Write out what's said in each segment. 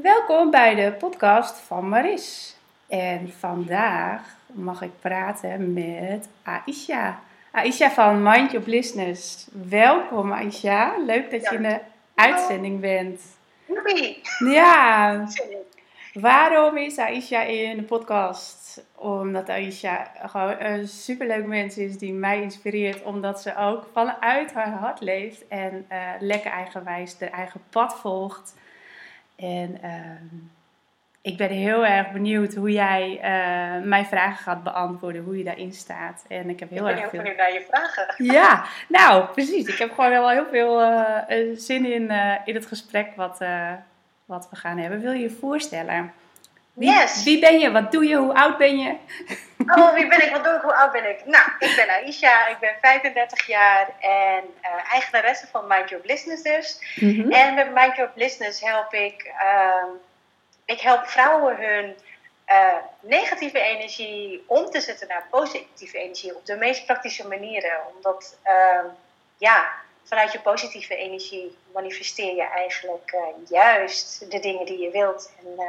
Welkom bij de podcast van Maris. En vandaag mag ik praten met Aisha. Aisha van Mind Your Business. Welkom Aisha, leuk dat je in de uitzending bent. Ja, waarom is Aisha in de podcast? Omdat Aisha gewoon een superleuk mens is die mij inspireert. Omdat ze ook vanuit haar hart leeft en eh, lekker eigenwijs de eigen pad volgt. En ehm, ik ben heel erg benieuwd hoe jij eh, mijn vragen gaat beantwoorden, hoe je daarin staat. En ik heb heel ik ben erg heel veel. benieuwd naar je vragen. Ja, nou precies. Ik heb gewoon wel heel veel eh, zin in, eh, in het gesprek wat, wat we gaan hebben. Wil je je voorstellen? Wie, Yes. wie ben je? Wat doe je? Hoe oud ben je? Oh, wie ben ik? Wat doe ik? Hoe oud ben ik? Nou, ik ben Aisha, ik ben 35 jaar en eh, eigenaresse van Mind Your Business dus. Mhm. En met Mind Your Business help ik, ehm, ik help vrouwen hun eh, negatieve energie om te zetten naar positieve energie op de meest praktische manieren. Omdat, ehm, ja, vanuit je positieve energie manifesteer je eigenlijk eh, juist de dingen die je wilt en eh,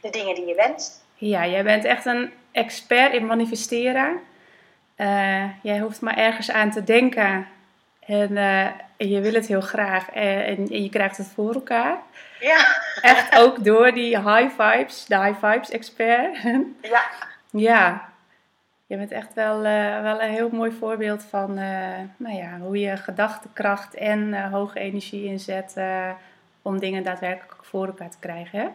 de dingen die je wenst. Ja, jij bent echt een expert in manifesteren. Eh, jij hoeft maar ergens aan te denken. En, en je wil het heel graag. Eh, en, en je krijgt het voor elkaar. Ja, Echt ook door die high vibes, de high vibes expert. ja. ja, je bent echt wel, eh, wel een heel mooi voorbeeld van eh, nou ja, hoe je gedachtekracht en eh, hoge energie inzet om dingen daadwerkelijk voor elkaar te krijgen. Hè?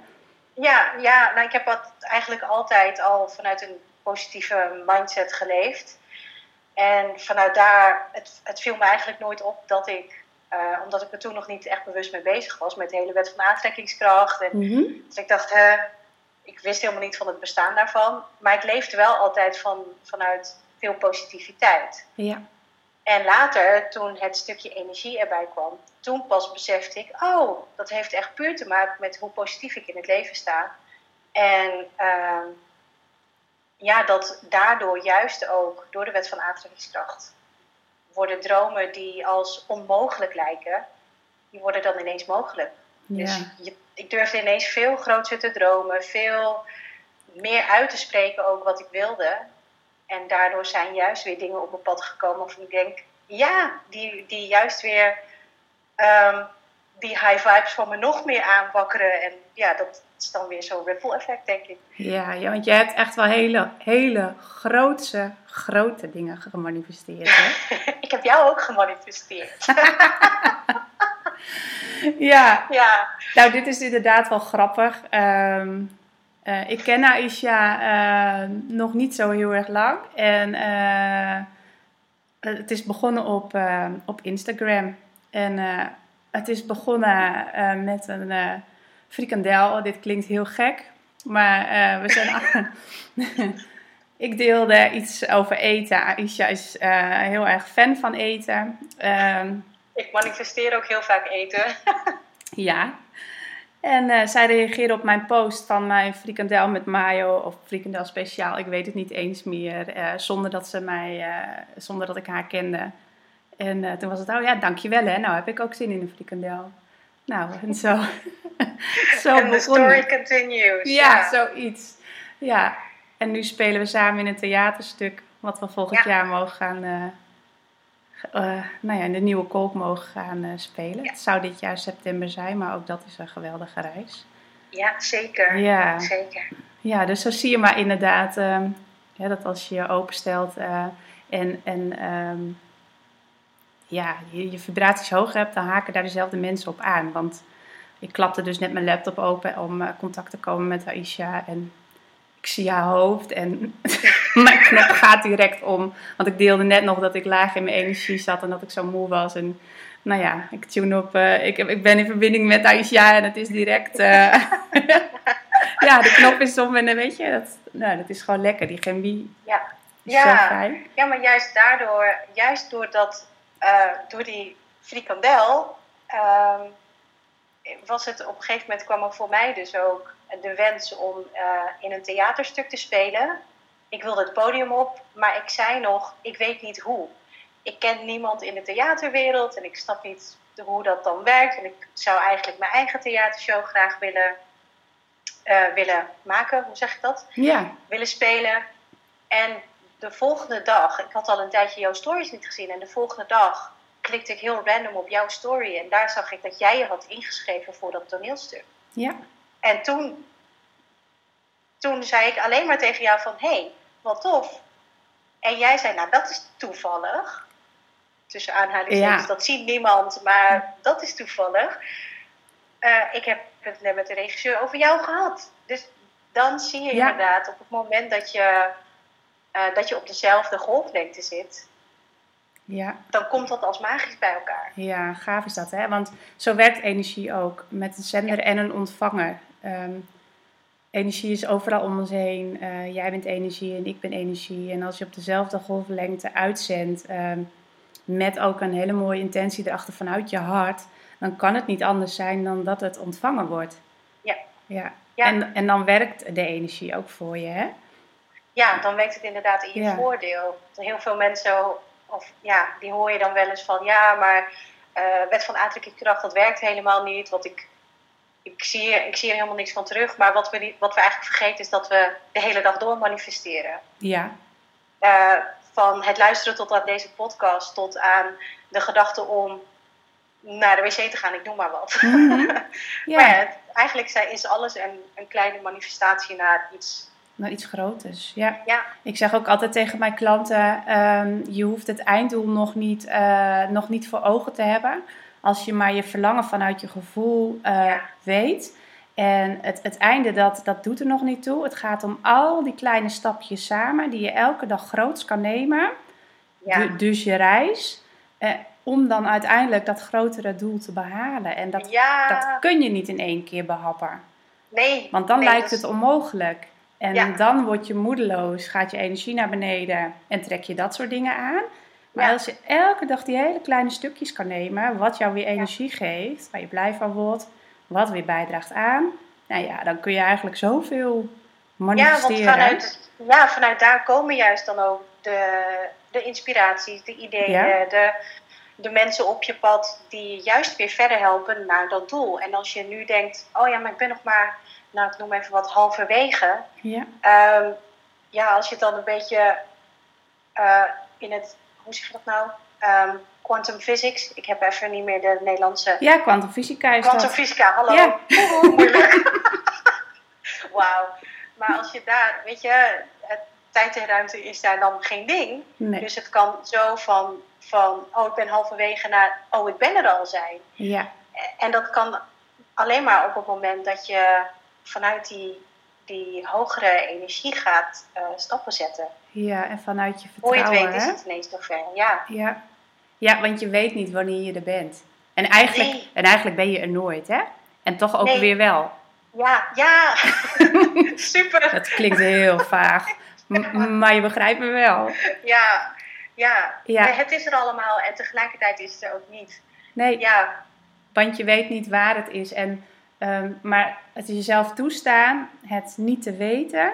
Ja, ja nou, ik heb dat eigenlijk altijd al vanuit een positieve mindset geleefd. En vanuit daar, het, het viel me eigenlijk nooit op dat ik, omdat ik er toen nog niet echt bewust mee bezig was met de hele wet van aantrekkingskracht. En Mhm. dus ik dacht, hè, ik wist helemaal niet van het bestaan daarvan. Maar ik leefde wel altijd van, vanuit veel positiviteit. Ja. En later, toen het stukje energie erbij kwam, toen pas besefte ik, oh, dat heeft echt puur te maken met hoe positief ik in het leven sta. En ehm, ja, dat daardoor juist ook, door de wet van aantrekkingskracht, worden dromen die als onmogelijk lijken, die worden dan ineens mogelijk. Dus Ja. je, ik durfde ineens veel groter te dromen, veel meer uit te spreken ook wat ik wilde. En daardoor zijn juist weer dingen op mijn pad gekomen waarvan ik denk, ja, die, die juist weer ehm, die high vibes van me nog meer aanwakkeren. En ja, dat is dan weer zo'n ripple effect, denk ik. Ja, ja, want jij hebt echt wel hele, hele grootse, grote dingen gemanifesteerd. Hè? ik heb jou ook gemanifesteerd. ja, ja, nou dit is inderdaad wel grappig. Ehm, eh, ik ken Aisha eh, nog niet zo heel erg lang. En eh, het is begonnen op, eh, op Instagram. En eh, het is begonnen met een frikandel. Dit klinkt heel gek. Maar we zijn... ik deelde iets over eten. Aisha is heel erg fan van eten. Ehm, ik manifesteer ook heel vaak eten. ja. En eh, zij reageerde op mijn post van mijn frikandel met mayo of frikandel speciaal. Ik weet het niet eens meer. eh, zonder dat ze mij, eh, zonder dat ik haar kende. En toen was het, oh ja, dankjewel hè. Nou heb ik ook zin in een frikandel. Nou, en zo. zo en de begon story continues. Ja, zoiets. Ja. En nu spelen we samen in een theaterstuk. Wat we volgend Ja. jaar mogen gaan... eh, nou ja, in de nieuwe kolk mogen gaan eh, spelen. Ja. Het zou dit jaar september zijn, maar ook dat is een geweldige reis. Ja, zeker. Ja. Zeker. Ja, dus zo zie je maar inderdaad ehm, ja, dat als je je openstelt eh, en, en ehm, ja, je, je vibraties hoog hebt, dan haken daar dezelfde mensen op aan. Want ik klapte dus net mijn laptop open om contact te komen met Aisha en ik zie haar hoofd en knop gaat direct om. Want ik deelde net nog dat ik laag in mijn energie zat en dat ik zo moe was. En nou ja, ik tune op, eh, ik, ik ben in verbinding met Aisha en het is direct... eh, ja, de knop is om en dan weet je, dat, nou, dat is gewoon lekker. Die chemie Ja. is Ja. zo fijn. Ja, maar juist daardoor, juist door, dat, eh, door die frikandel, ehm, was het op een gegeven moment kwam er voor mij dus ook de wens om in een theaterstuk te spelen. Ik wilde het podium op, maar ik zei nog, ik weet niet hoe. Ik ken niemand in de theaterwereld en ik snap niet hoe dat dan werkt. En ik zou eigenlijk mijn eigen theatershow graag willen eh, willen maken, hoe zeg ik dat? Ja. Willen spelen. En de volgende dag, ik had al een tijdje jouw stories niet gezien, en de volgende dag klikte ik heel random op jouw story en daar zag ik dat jij je had ingeschreven voor dat toneelstuk. Ja. En toen, toen zei ik alleen maar tegen jou van, hé, hey, wat tof. En jij zei, nou dat is toevallig. Tussen aanhalingstekens, Ja. dat ziet niemand, maar dat is toevallig. Eh, ik heb het net met de regisseur over jou gehad. Dus dan zie je Ja. inderdaad op het moment dat je, eh, dat je op dezelfde golflengte zit, Ja. dan komt dat als magisch bij elkaar. Ja, gaaf is dat, hè? Want zo werkt energie ook, met een zender en een ontvanger. Ehm, energie is overal om ons heen. Eh, jij bent energie en ik ben energie. En als je op dezelfde golflengte uitzendt, ehm, met ook een hele mooie intentie erachter vanuit je hart, dan kan het niet anders zijn dan dat het ontvangen wordt. Ja. ja. Ja. En, en dan werkt de energie ook voor je, hè? Ja, dan werkt het inderdaad in je Ja. voordeel. Heel veel mensen, of ja, die hoor je dan wel eens van, ja, maar eh wet van aantrekkingskracht, dat werkt helemaal niet. Want ik, ik, zie, er- ik zie er helemaal niks van terug. Maar wat we, niet, wat we eigenlijk vergeten is dat we de hele dag door manifesteren. Ja, Eh, van het luisteren tot aan deze podcast, tot aan de gedachte om naar de wc te gaan, ik noem maar wat. Mhm. Maar ja. ja, eigenlijk is alles een, een kleine manifestatie naar iets. naar iets groters. Ja. Ja, Ik zeg ook altijd tegen mijn klanten: ehm, je hoeft het einddoel nog niet, eh, nog niet voor ogen te hebben. Als je maar je verlangen vanuit je gevoel eh, Ja. weet. En het, het einde, dat, dat doet er nog niet toe. Het gaat om al die kleine stapjes samen die je elke dag groots kan nemen. ja. Du- dus je reis. eh, om dan uiteindelijk dat grotere doel te behalen. En dat, ja. dat kun je niet in één keer behappen. Nee. Want dan nee, lijkt het onmogelijk. En Ja. dan word je moedeloos, gaat je energie naar beneden en trek je dat soort dingen aan. Maar Ja. als je elke dag die hele kleine stukjes kan nemen, wat jou weer energie geeft, waar je blij van wordt, wat weer bijdraagt aan, nou ja, dan kun je eigenlijk zoveel Ja, manifesteren. want vanuit, ja, vanuit daar komen juist dan ook de, de inspiraties, de ideeën, Ja. de, de mensen op je pad die juist weer verder helpen naar dat doel. En als je nu denkt, oh ja, maar ik ben nog maar, nou ik noem even wat, halverwege. Ja, Ehm, ja, als je het dan een beetje eh, in het, hoe zeg je dat nou? Ehm, quantum physics. Ik heb even niet meer de Nederlandse. ja kwantumfysica is Quantum dat. fysica, hallo. Ja. Oeh, moeilijk. Wauw. Maar als je daar, weet je, het, tijd en ruimte is daar dan geen ding. Nee. Dus het kan zo van, van, oh ik ben halverwege naar, oh ik ben er al zijn. Ja, En dat kan alleen maar op het moment dat je vanuit die, die hogere energie gaat eh, stappen zetten. ja, en vanuit je Hoe je het vertrouwen. weet is het ineens zover. Ja, Ja. ja, want je weet niet wanneer je er bent. En eigenlijk, Nee. en eigenlijk ben je er nooit, hè? En toch ook Nee. weer wel. ja, ja. Super. Dat klinkt heel vaag. M- maar je begrijpt me wel. Ja, ja. Ja. Nee, Het is er allemaal en tegelijkertijd is het er ook niet. Nee, Ja, want je weet niet waar het is. En, ehm, maar het jezelf toestaan, het niet te weten,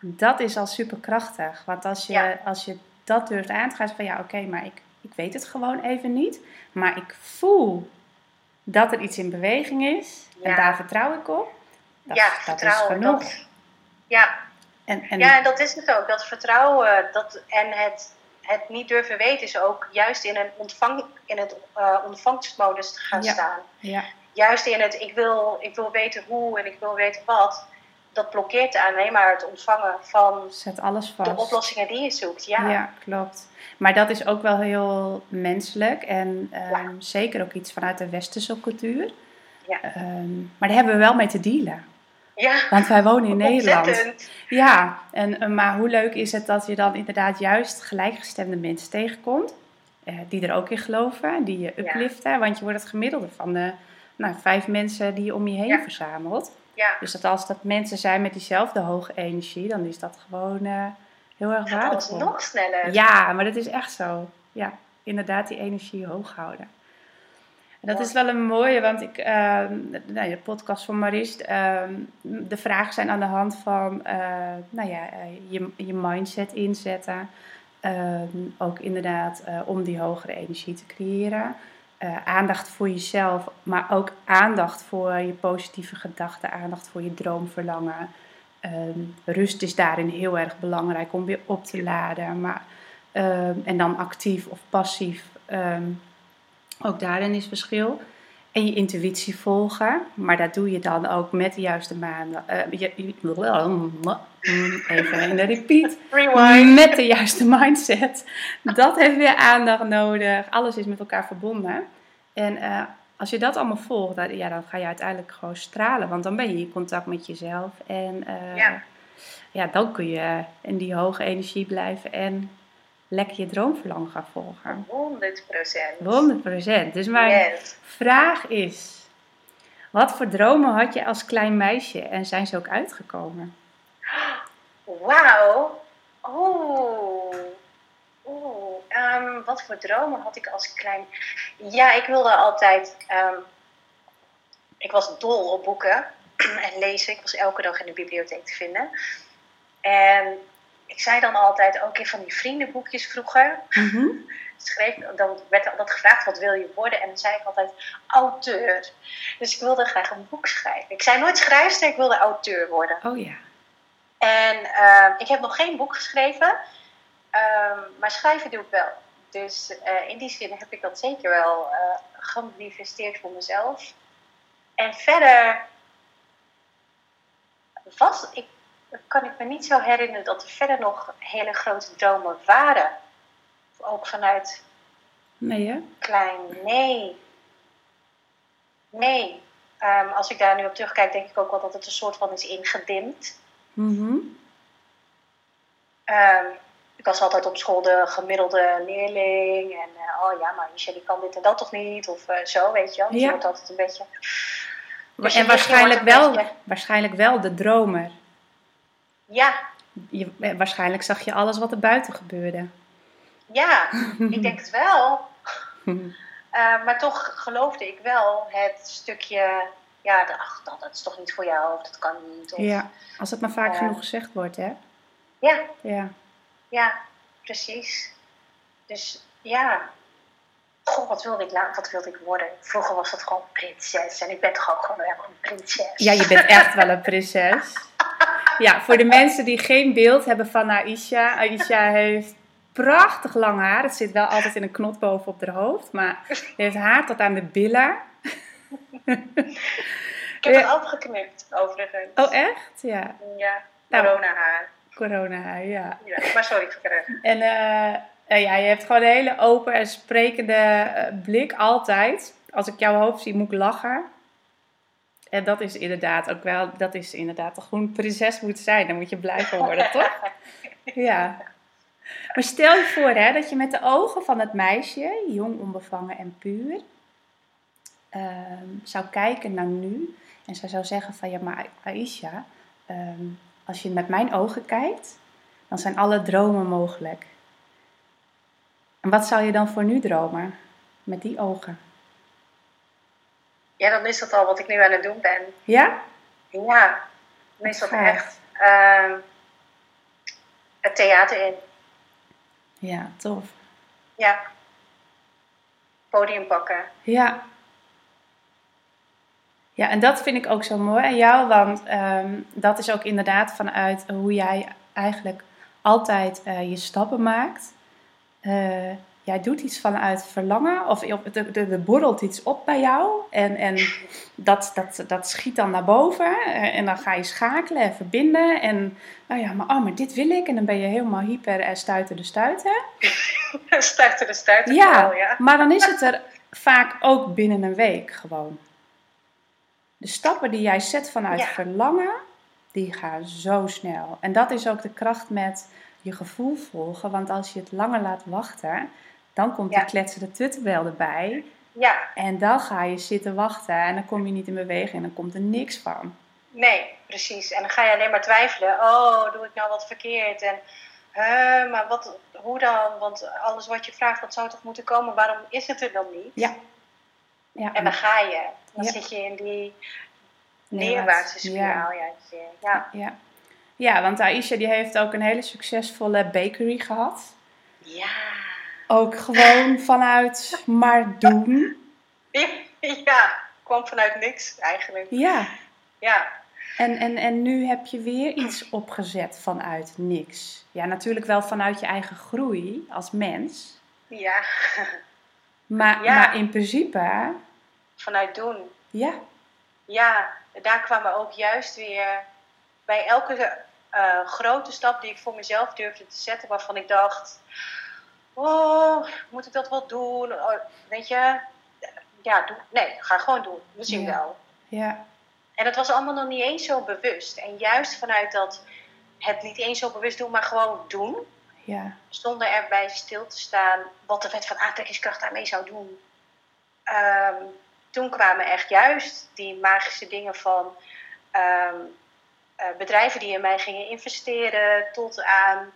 dat is al superkrachtig. Want als je, Ja. als je dat durft aan te gaan, van ja, oké, maar ik, ik weet het gewoon even niet. Maar ik voel dat er iets in beweging is. En daar vertrouw ik op. Dat, ja, dat is genoeg. Dat, ja, En, en, ja, en dat is het ook. Dat vertrouwen dat, en het, het niet durven weten is ook juist in, een ontvang, in het eh, ontvangstmodus te gaan Ja. staan. ja, Juist in het ik wil, ik wil weten hoe en ik wil weten wat. Dat blokkeert alleen maar het ontvangen van zet alles vast. de oplossingen die je zoekt. Ja, Ja, klopt. Maar dat is ook wel heel menselijk en ehm, Ja. zeker ook iets vanuit de westerse cultuur. Ja. Ehm, maar daar hebben we wel mee te dealen. ja. Want wij wonen in Nederland. ontzettend. Ja, en, eh, maar hoe leuk is het dat je dan inderdaad juist gelijkgestemde mensen tegenkomt. eh, die er ook in geloven, die je Ja. upliften. Want je wordt het gemiddelde van de nou, vijf mensen die je om je heen Ja. verzamelt. Ja, Dus dat als dat mensen zijn met diezelfde hoge energie, dan is dat gewoon eh, heel erg gaat alles waardevol. nog sneller. Ja, maar dat is echt zo. Ja, inderdaad die energie hoog houden. En dat is wel een mooie, want ik, ehm, nou, de podcast van Marist, ehm, de vragen zijn aan de hand van eh, nou ja, eh, je, je mindset inzetten. Ehm, ook inderdaad om die hogere energie te creëren. Eh, aandacht voor jezelf, maar ook aandacht voor je positieve gedachten, aandacht voor je droomverlangen. Ehm, rust is daarin heel erg belangrijk om weer op te laden. Maar, ehm, en dan actief of passief, ehm, ook daarin is verschil. En je intuïtie volgen, maar dat doe je dan ook met de juiste maanden. Uh, even in de repeat. Rewind. Met de juiste mindset. Dat heeft weer aandacht nodig. Alles is met elkaar verbonden. En uh, als je dat allemaal volgt, dan, ja, dan ga je uiteindelijk gewoon stralen. Want dan ben je in contact met jezelf. En uh, Ja. ja, dan kun je in die hoge energie blijven en lekker je droomverlangen gaan volgen. 100 procent. 100%. Dus mijn Yes. vraag is: wat voor dromen had je als klein meisje en zijn ze ook uitgekomen? Wauw. Oeh. Oeh. Ehm, wat voor dromen had ik als klein... Ja, ik wilde altijd... ehm, ik was dol op boeken en lezen. Ik was elke dag in de bibliotheek te vinden. En ik zei dan altijd ook in van die vriendenboekjes vroeger. Mhm. Schreef, dan werd altijd gevraagd wat wil je worden. En dan zei ik altijd auteur. Dus ik wilde graag een boek schrijven. Ik zei nooit schrijfster, ik wilde auteur worden. Oh ja. En ehm, ik heb nog geen boek geschreven, ehm, maar schrijven doe ik wel. Dus eh, in die zin heb ik dat zeker wel eh, gemanifesteerd voor mezelf. En verder was ik, kan ik me niet zo herinneren dat er verder nog hele grote dromen waren. Ook vanuit Nee, hè? klein, nee. Nee. Ehm, als ik daar nu op terugkijk, denk ik ook wel dat het een soort van is ingedimd. Mhm. Ehm, ik was altijd op school de gemiddelde leerling. En eh, oh ja, maar Michelle die kan dit en dat toch niet? Of eh, zo, weet je wel. Dus Ja. je wordt altijd een beetje... Dus en waarschijnlijk wel, beetje- waarschijnlijk wel de dromer. Ja, Je, eh, waarschijnlijk zag je alles wat er buiten gebeurde. ja, ik denk het wel. Eh, maar toch geloofde ik wel het stukje... Ja, de- ach, dat, dat is toch niet voor jou? Of dat kan niet? Of, Ja, als het maar vaak Ja. genoeg gezegd wordt, hè? ja, Ja. ja, precies. Dus ja... Goh, wat wilde ik, la- wat wilde ik worden? Vroeger was dat gewoon prinses. En ik ben toch ook gewoon wel een prinses. Ja, je bent echt wel een prinses. Ja, voor de mensen die geen beeld hebben van Aisha. Aisha heeft prachtig lang haar. Het zit wel altijd in een knot boven op haar hoofd. Maar ze heeft haar tot aan de billen. Ik heb Ja. het afgeknipt, overigens. Oh, echt? Ja. Ja, Nou. corona haar. Corona haar, ja. Ja, maar sorry, verder. En eh, eh, ja, je hebt gewoon een hele open en sprekende eh, blik altijd. Als ik jouw hoofd zie, moet ik lachen. En dat is inderdaad ook wel, dat is inderdaad hoe een prinses moet zijn. Dan moet je blij van worden, toch? Ja. Maar stel je voor hè, dat je met de ogen van het meisje, jong, onbevangen en puur, ehm, zou kijken naar nu. En zij zou zeggen van, ja maar Aisha, ehm, als je met mijn ogen kijkt, dan zijn alle dromen mogelijk. En wat zou je dan voor nu dromen? Met die ogen. Ja, dan is dat al wat ik nu aan het doen ben. Ja? Ja, dan is dat echt ehm, het theater in. Ja, tof. Ja. Podium pakken. Ja. Ja, en dat vind ik ook zo mooi aan jou, want ehm, dat is ook inderdaad vanuit hoe jij eigenlijk altijd eh, je stappen maakt. Eh, jij doet iets vanuit verlangen, of er, borrelt iets op bij jou en, en dat, dat, dat schiet dan naar boven eh, en dan ga je schakelen en verbinden en nou ja, maar, oh, maar dit wil ik en dan ben je helemaal hyper en stuiten de stuiten. stuiter de stuiter. Ja, vooral, ja. maar dan is het er vaak ook binnen een week gewoon. De stappen die jij zet vanuit Ja. verlangen, die gaan zo snel. En dat is ook de kracht met je gevoel volgen. Want als je het langer laat wachten, dan komt die kletsende tuttenbel erbij. Ja, En dan ga je zitten wachten en dan kom je niet in beweging en dan komt er niks van. nee, precies. En dan ga je alleen maar twijfelen. Oh, doe ik nou wat verkeerd? En, huh, maar wat, hoe dan? Want alles wat je vraagt, dat zou toch moeten komen? Waarom is het er dan niet? Ja. Ja, En dan ga je. Dan Ja. zit je in die Nee, neerwaartse spiraal. Ja. Ja. ja. Ja. ja, want Aisha die heeft ook een hele succesvolle bakery gehad. ja. Ook gewoon vanuit maar doen. ja, kwam vanuit niks eigenlijk. Ja. Ja. En, en, en nu heb je weer iets opgezet vanuit niks. Ja, natuurlijk wel vanuit je eigen groei als mens. Ja. Maar, Ja. maar in principe, Vanuit doen. ja, Ja, daar kwamen ook juist weer bij elke eh, grote stap die ik voor mezelf durfde te zetten, waarvan ik dacht: Oh, moet ik dat wel doen? Oh, weet je, ja, doe, nee, ga gewoon doen. We zien Ja. wel. ja, En dat was allemaal nog niet eens zo bewust. En juist vanuit dat het niet eens zo bewust doen, maar gewoon doen, ja, zonder erbij stil te staan wat de wet van aantrekkingskracht daarmee zou doen. Ehm, toen kwamen echt juist die magische dingen van ehm, eh, bedrijven die in mij gingen investeren, tot aan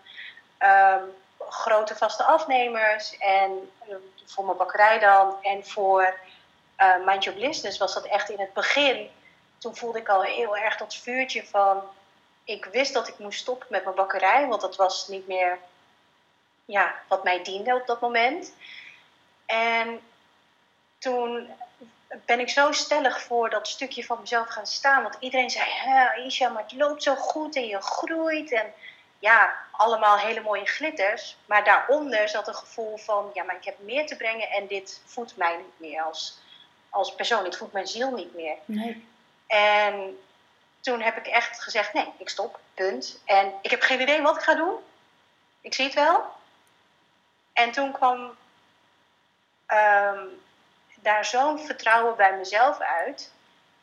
ehm, grote vaste afnemers. En eh, voor mijn bakkerij dan. En voor eh Mind Business was dat echt in het begin. Toen voelde ik al heel erg dat vuurtje van. Ik wist dat ik moest stoppen met mijn bakkerij, want dat was niet meer ja, wat mij diende op dat moment. En toen ben ik zo stellig voor dat stukje van mezelf gaan staan. Want iedereen zei, "Hè, Isha, maar het loopt zo goed en je groeit. En ja, allemaal hele mooie glitters. Maar daaronder zat een gevoel van, ja, maar ik heb meer te brengen en dit voedt mij niet meer als, als persoon. Het voedt mijn ziel niet meer. nee, En toen heb ik echt gezegd: nee, ik stop, punt. En ik heb geen idee wat ik ga doen. Ik zie het wel. En toen kwam ehm, daar zo'n vertrouwen bij mezelf uit,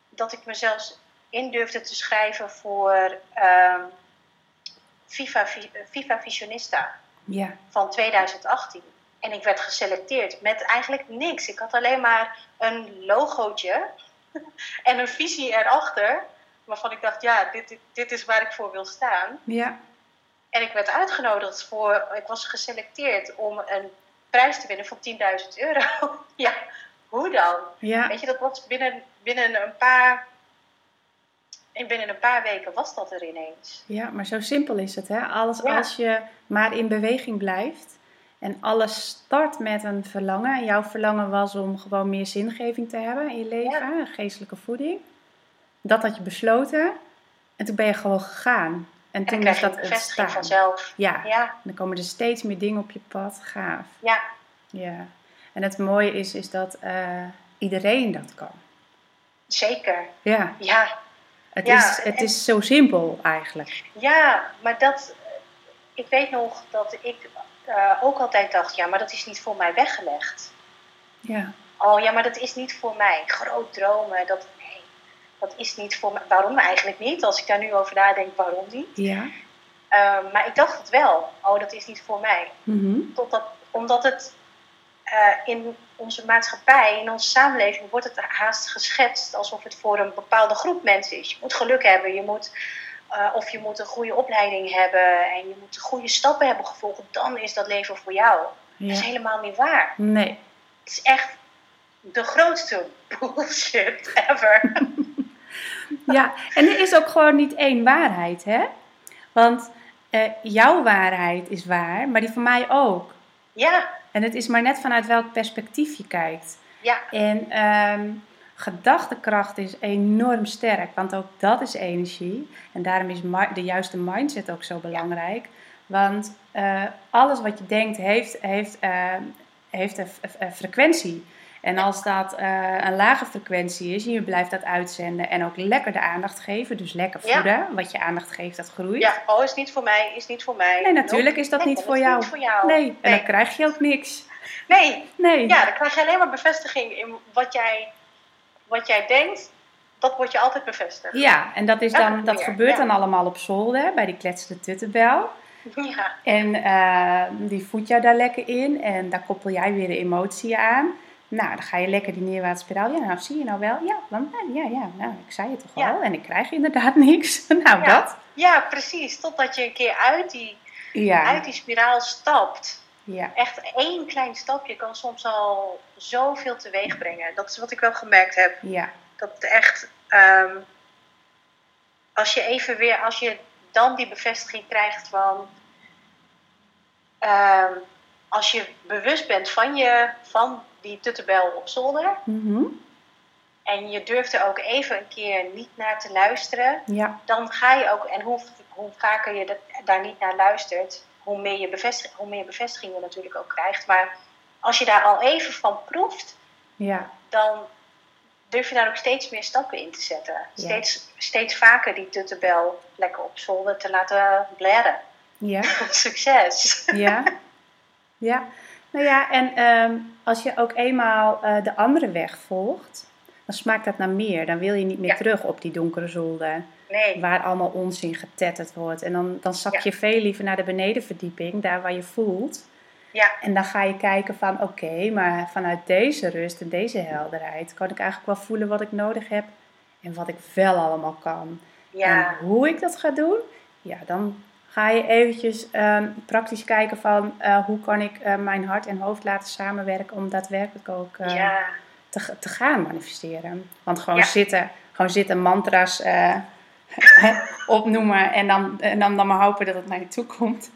dat ik mezelf in durfde te schrijven voor ehm, FIFA, Vi- FIFA Visionista ja, van 2018. En ik werd geselecteerd met eigenlijk niks. Ik had alleen maar een logootje en een visie erachter. Waarvan ik dacht, ja, dit, dit, dit is waar ik voor wil staan. ja, En ik werd uitgenodigd voor, ik was geselecteerd om een prijs te winnen van 10.000 euro. ja, hoe dan? ja, Weet je, dat was binnen, binnen een paar, en binnen een paar weken was dat er ineens. ja, maar zo simpel is het, hè? Alles Ja. als je maar in beweging blijft en alles start met een verlangen. En jouw verlangen was om gewoon meer zingeving te hebben in je leven, geestelijke voeding. Dat had je besloten en toen ben je gewoon gegaan. En En toen is dat ontstaan. vanzelf. Ja, Ja, dan komen er steeds meer dingen op je pad. Gaaf. ja, Ja. En het mooie is, is dat eh, iedereen dat kan. zeker. Ja, Ja, het, Ja, is, het en- is zo simpel eigenlijk. Ja, maar dat. Ik weet nog dat ik eh, ook altijd dacht: ja, maar dat is niet voor mij weggelegd. Ja, Oh ja, maar dat is niet voor mij. Groot dromen, dat. Nee, dat is niet voor mij. Waarom eigenlijk niet? Als ik daar nu over nadenk, waarom niet? ja. Ehm, maar ik dacht het wel. Oh, dat is niet voor mij. Mhm. Totdat, omdat het eh, in onze maatschappij, in onze samenleving, wordt het haast geschetst alsof het voor een bepaalde groep mensen is. Je moet geluk hebben, je moet, eh, of je moet een goede opleiding hebben en je moet goede stappen hebben gevolgd. Dan is dat leven voor jou. Dat is helemaal niet waar. Nee, Het is echt de grootste bullshit ever. ja. En er is ook gewoon niet één waarheid, hè? Want eh, jouw waarheid is waar, maar die van mij ook. ja, En het is maar net vanuit welk perspectief je kijkt. ja, En ehm, gedachtekracht is enorm sterk, want ook dat is energie. En daarom is de juiste mindset ook zo belangrijk. Want eh, alles wat je denkt heeft, heeft, eh, heeft een frequentie. En als dat eh, een lage frequentie is en je blijft dat uitzenden en ook lekker de aandacht geven, dus lekker Ja. voeden, wat je aandacht geeft, dat groeit. ja. Oh, is niet voor mij, is niet voor mij. Nee, natuurlijk is dat Nee, niet voor niet voor jou. Nee, en dan krijg je ook niks. Nee, Nee. Ja, dan krijg je alleen maar bevestiging in wat jij, wat jij denkt. Dat wordt je altijd bevestigd. Ja, en dat, is Ja, dan, dat gebeurt ja. dan allemaal op zolder bij die kletsende tuttenbel. Ja, En eh, die voedt jou daar lekker in en daar koppel jij weer de emotie aan. Nou, dan ga je lekker die neerwaartse spiraal. Ja, nou zie je nou wel. Ja, dan, ja, ja, nou, ik zei het toch Ja. al. En ik krijg inderdaad niks. nou, Ja. dat. ja, precies. Totdat je een keer uit die, Ja, uit die spiraal stapt. ja, Echt één klein stapje kan soms al zoveel teweeg brengen. Dat is wat ik wel gemerkt heb. ja, Dat het echt, ehm, als je even weer, als je dan die bevestiging krijgt van, ehm, als je bewust bent van, je, van die tuttebel op zolder. Mhm. En je durft er ook even een keer niet naar te luisteren. Ja, Dan ga je ook, en hoe, hoe vaker je dat, daar niet naar luistert, hoe meer, je bevestig, hoe meer bevestiging je natuurlijk ook krijgt. Maar als je daar al even van proeft, ja, dan durf je daar ook steeds meer stappen in te zetten. Ja. Steeds, steeds vaker die tuttebel lekker op zolder te laten blaren. ja. Succes! Ja, ja. Nou ja, en ehm, als je ook eenmaal eh, de andere weg volgt, dan smaakt dat naar meer. Dan wil je niet meer Ja. terug op die donkere zolder, Nee, waar allemaal onzin getetterd wordt. En dan, dan zak Ja. je veel liever naar de benedenverdieping, daar waar je voelt. ja, En dan ga je kijken van, oké, maar vanuit deze rust en deze helderheid kan ik eigenlijk wel voelen wat ik nodig heb en wat ik wel allemaal kan. ja, En hoe ik dat ga doen, ja, dan ga je eventjes ehm, praktisch kijken van eh, hoe kan ik eh, mijn hart en hoofd laten samenwerken om daadwerkelijk ook eh, ja, te, te gaan manifesteren. Want gewoon Ja. zitten, gewoon zitten mantra's opnoemen en dan, en dan, dan maar hopen dat het naar je toe komt.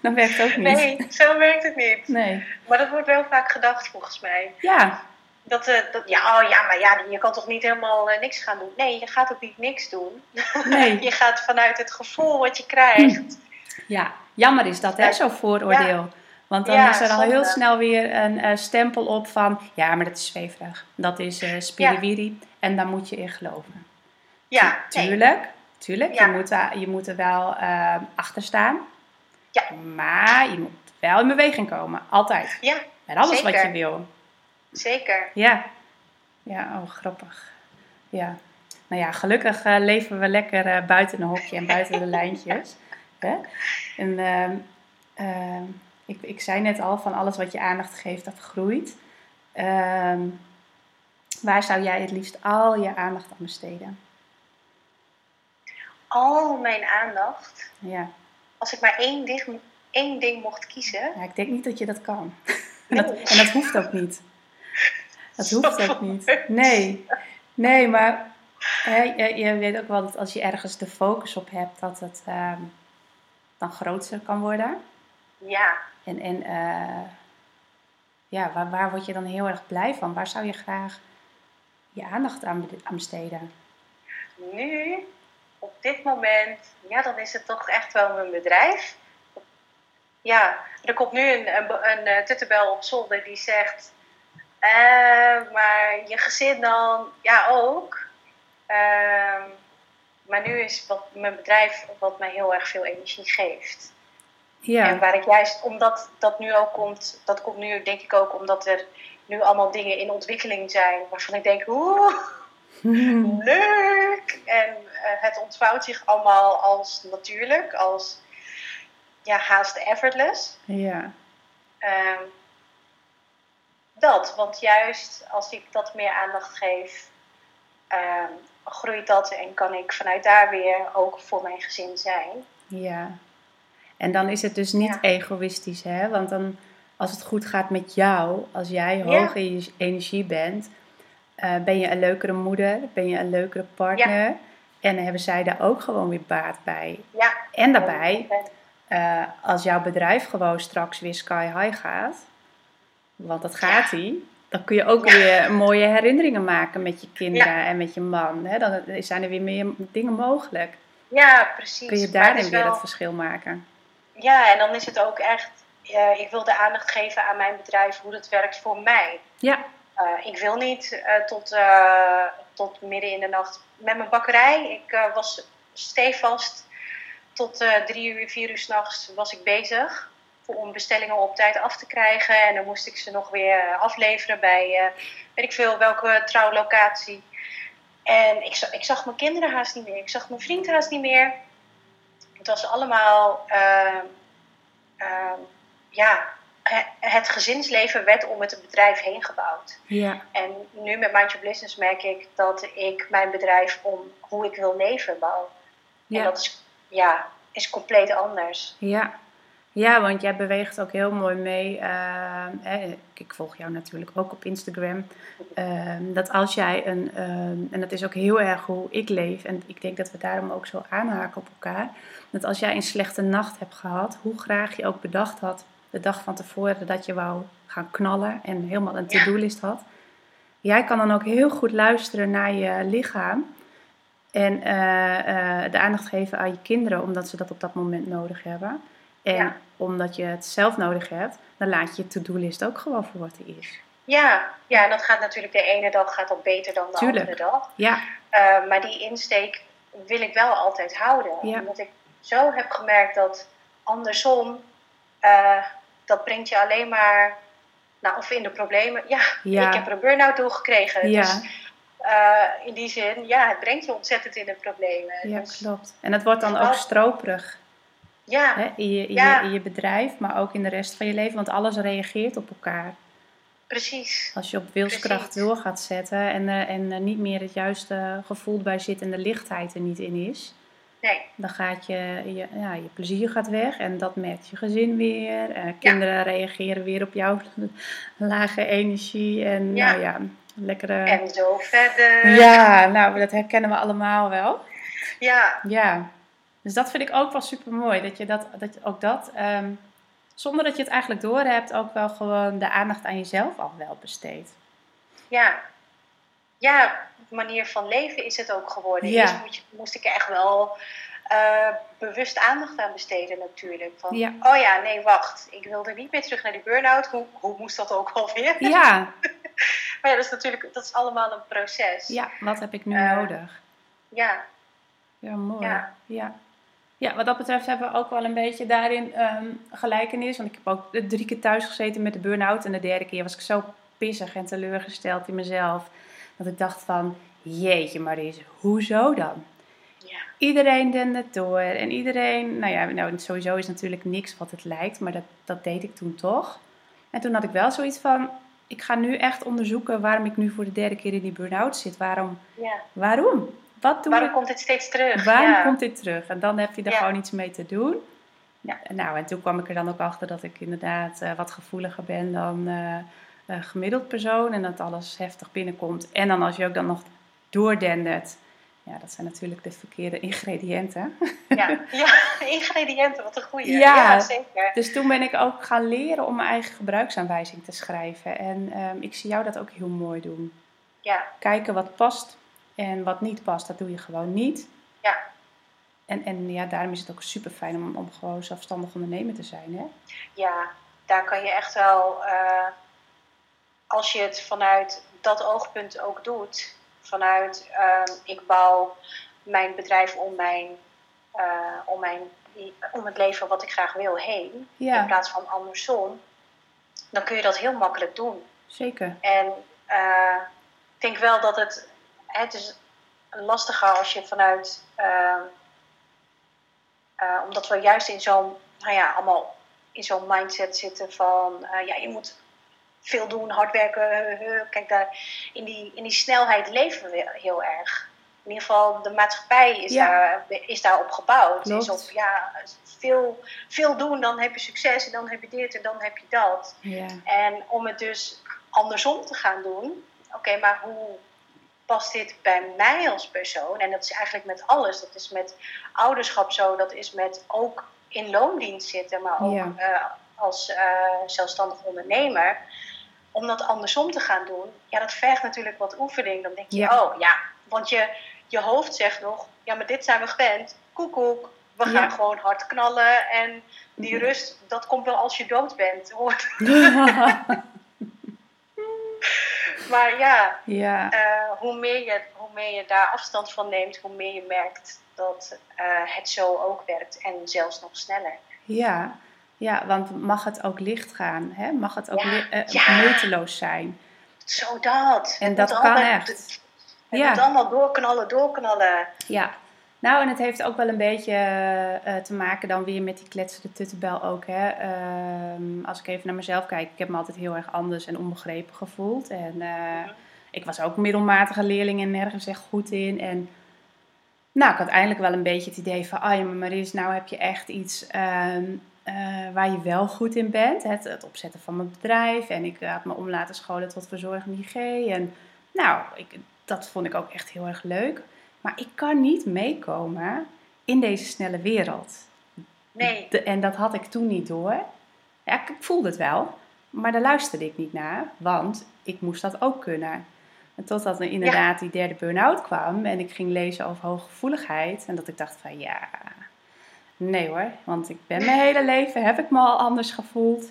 Dan werkt het ook niet. nee, zo werkt het niet. Nee. Maar dat wordt wel vaak gedacht volgens mij. Ja, Dat, eh, dat, ja, oh, ja, maar ja, je kan toch niet helemaal eh, niks gaan doen? Nee, je gaat ook niet niks doen. nee. Je gaat vanuit het gevoel wat je krijgt. Ja, jammer is dat, hè, zo'n vooroordeel. Want dan Ja, is er al heel snel weer een eh, stempel op van... Ja, maar dat is zweverig. Dat is eh spiriwiri. En daar moet je in geloven. Ja, Tu- nee. Tuurlijk, tuurlijk. Je, moet daar, je moet er wel achter staan. Ja. Maar je moet wel in beweging komen. Altijd. Ja, Met alles wat je wil. Zeker. Ja. Ja, oh, grappig. Ja. Nou ja, gelukkig eh, leven we lekker eh, buiten een hokje en buiten de lijntjes. Hè? En ehm, ehm, ik, ik zei net al, van alles wat je aandacht geeft, dat groeit. Ehm, waar zou jij het liefst al je aandacht aan besteden? Al mijn aandacht, Ja. als ik maar één ding, één ding mocht kiezen. ja, ik denk niet dat je dat kan. En dat, en dat hoeft ook niet. Dat hoeft ook niet. Nee, nee maar hè, je, je weet ook wel dat als je ergens de focus op hebt, dat het ehm, dan groter kan worden. Ja, En, en eh, ja, waar, waar word je dan heel erg blij van? Waar zou je graag je aandacht aan, aan besteden? nu, op dit moment, ja, dan is het toch echt wel mijn bedrijf. Ja, er komt nu een, een, een, eh, tuttebel op zolder die zegt, eh, maar je gezin dan, ja ook. Ehm, maar nu is wat, mijn bedrijf wat mij heel erg veel energie geeft. En Ja, waar ik juist, omdat dat nu ook komt, dat komt nu denk ik ook omdat er nu allemaal dingen in ontwikkeling zijn waarvan ik denk, oeh, leuk! En eh, het ontvouwt zich allemaal als natuurlijk, als ja, haast effortless. ja, Ehm, dat, want juist als ik dat meer aandacht geef, ehm, groeit dat en kan ik vanuit daar weer ook voor mijn gezin zijn. ja. En dan is het dus niet Ja. egoïstisch, hè? Want dan, als het goed gaat met jou, als jij hoog in je energie bent, eh, ben je een leukere moeder, ben je een leukere partner. En hebben zij daar ook gewoon weer baat bij. Ja, En daarbij, eh, als jouw bedrijf gewoon straks weer sky high gaat, want dat gaat ie, dan kun je ook weer mooie herinneringen maken met je kinderen en met je man. Hè? Dan zijn er weer meer dingen mogelijk. Ja, precies. Kun je daarin is weer wel- het verschil maken. Ja, en dan is het ook echt, eh, ik wil de aandacht geven aan mijn bedrijf, hoe dat werkt voor mij. Ja, Eh, ik wil niet eh, tot, tot midden in de nacht met mijn bakkerij. Ik was stevast tot drie uur, vier uur s'nachts was ik bezig. Om bestellingen op tijd af te krijgen. En dan moest ik ze nog weer eh, afleveren bij, eh, weet ik veel, welke trouwlocatie. En ik, za- ik zag mijn kinderen haast niet meer. Ik zag mijn vriend haast niet meer. Het was allemaal, ehm, ehm, ja, he- het gezinsleven werd om het bedrijf heen gebouwd. ja, En nu met Mind Your Business merk ik dat ik mijn bedrijf om hoe ik wil leven bouw. En dat is, ja, is compleet anders. ja. Ja, want jij beweegt ook heel mooi mee. eh, ik volg jou natuurlijk ook op Instagram. eh, dat als jij een, eh, en dat is ook heel erg hoe ik leef, en ik denk dat we daarom ook zo aanhaken op elkaar. Dat als jij een slechte nacht hebt gehad, hoe graag je ook bedacht had de dag van tevoren dat je wou gaan knallen en helemaal een to-do-list had. Jij kan dan ook heel goed luisteren naar je lichaam en eh, eh, de aandacht geven aan je kinderen, omdat ze dat op dat moment nodig hebben. En omdat je het zelf nodig hebt, dan laat je je to-do-list ook gewoon voor wat hij is. Ja, ja, en dat gaat natuurlijk de ene dag gaat dat beter dan de andere dag. Ja. Uh, maar die insteek wil ik wel altijd houden. Ja. Omdat ik zo heb gemerkt dat andersom, uh, dat brengt je alleen maar, nou, of in de problemen. Ja, ja. ik heb er een burn-out doorgekregen. Ja. Dus uh, in die zin, ja, het brengt je ontzettend in de problemen. Ja, dus, klopt. En het wordt dan ook stroperig. Ja. Hè? In, je, in, Je, in je bedrijf, maar ook in de rest van je leven, want alles reageert op elkaar. Precies. Als je op wilskracht door gaat zetten en, uh, en uh, niet meer het juiste gevoel bij zit en de lichtheid er niet in is. Nee. Dan gaat je, je, ja, je plezier gaat weg en dat merkt je gezin weer. Uh, kinderen ja. reageren weer op jouw lage energie. En ja. nou ja, lekkere... En zo verder. Ja, nou dat herkennen we allemaal wel. Ja. Ja. Dus dat vind ik ook wel super mooi. Dat je dat, dat ook dat... Um, zonder dat je het eigenlijk doorhebt, ook wel gewoon de aandacht aan jezelf al wel besteedt. Ja, ja, manier van leven is het ook geworden. Ja. Eerst moest, moest ik er echt wel uh, bewust aandacht aan besteden natuurlijk. Van, Ja. oh ja, nee, wacht. Ik wilde niet meer terug naar die burn-out. Hoe, hoe moest dat ook alweer? Ja, maar ja, dat is natuurlijk dat is allemaal een proces. ja, wat heb ik nu Eh, nodig? Ja, Ja, mooi. Ja. Ja. Ja. wat dat betreft hebben we ook wel een beetje daarin ehm, gelijkenis. Want ik heb ook drie keer thuis gezeten met de burn-out. En de derde keer was ik zo pissig en teleurgesteld in mezelf. Dat ik dacht van, jeetje Maries, hoezo dan? ja, Iedereen dende door. En iedereen, nou ja, nou, sowieso is natuurlijk niks wat het lijkt. Maar dat, dat deed ik toen toch. En toen had ik wel zoiets van, ik ga nu echt onderzoeken waarom ik nu voor de derde keer in die burn-out zit. Waarom? ja. Waarom? Wat Waarom komt dit steeds terug? Waarom ja. komt dit terug? En dan heb je er Ja. gewoon iets mee te doen. Ja, nou, en toen kwam ik er dan ook achter dat ik inderdaad eh, wat gevoeliger ben dan een gemiddeld persoon. En dat alles heftig binnenkomt. En dan als je ook dan nog doordendert. Ja, dat zijn natuurlijk de verkeerde ingrediënten. Ja. ja, ingrediënten, wat een goeie. Ja. Ja, zeker. Dus toen ben ik ook gaan leren om mijn eigen gebruiksaanwijzing te schrijven. En ehm, ik zie jou dat ook heel mooi doen. Ja, Kijken wat past en wat niet past, dat doe je gewoon niet. ja. En, en ja, daarom is het ook super fijn om, om gewoon zelfstandig ondernemer te zijn. Hè? ja, daar kan je echt wel, eh, als je het vanuit dat oogpunt ook doet, vanuit ehm, ik bouw mijn bedrijf om, mijn, eh, om, mijn, om het leven wat ik graag wil heen, in plaats van andersom, dan kun je dat heel makkelijk doen. zeker. En eh, ik denk wel dat het, het is lastiger als je vanuit, eh, eh, omdat we juist in zo'n, nou ja, allemaal in zo'n mindset zitten van, eh, ja, je moet veel doen, hard werken. Kijk, daar, in, die, in die snelheid leven we heel erg. In ieder geval, de maatschappij is, Ja. daar, is daarop gebouwd. Is op, ja, veel, veel doen, dan heb je succes en dan heb je dit en dan heb je dat. Ja, En om het dus andersom te gaan doen, oké, maar hoe past dit bij mij als persoon? En dat is eigenlijk met alles. Dat is met ouderschap zo, dat is met ook in loondienst zitten, maar ook Ja. eh, als eh, zelfstandig ondernemer. Om dat andersom te gaan doen, ja, dat vergt natuurlijk wat oefening. Dan denk je, Ja. oh ja, want je, je hoofd zegt nog, ja, maar dit zijn we gewend. Koekoek, we gaan Ja. gewoon hard knallen en die Mhm. rust, dat komt wel als je dood bent. Hoor. Maar ja, ja, eh, hoe, meer je, hoe meer je daar afstand van neemt, hoe meer je merkt dat eh, het zo ook werkt en zelfs nog sneller. ja, ja, want mag het ook licht gaan? Hè? Mag het ook Ja. eh, Ja. moeiteloos zijn? Zo dat. En Het dat kan echt. Het Ja. moet allemaal doorknallen, doorknallen. Ja, nou en het heeft ook wel een beetje eh, te maken dan weer met die kletsende tuttenbel ook. Hè. Ehm, als ik even naar mezelf kijk, ik heb me altijd heel erg anders en onbegrepen gevoeld. En eh, ik was ook middelmatige leerling en nergens echt goed in. En nou, ik had eindelijk wel een beetje het idee van, ah ja, maar Maris, nou heb je echt iets ehm, eh, waar je wel goed in bent. Het, het opzetten van mijn bedrijf. En ik had me om laten scholen tot verzorgende IG. En nou, ik, dat vond ik ook echt heel erg leuk. Maar ik kan niet meekomen in deze snelle wereld. Nee. De- en dat had ik toen niet door. Ja, ik, voelde het wel, maar daar luisterde ik niet naar, want ik moest dat ook kunnen. En totdat er inderdaad die derde burn-out kwam en ik ging lezen over hooggevoeligheid. En dat ik dacht van ja, nee hoor. Want ik ben mijn hele leven, heb ik me al anders gevoeld.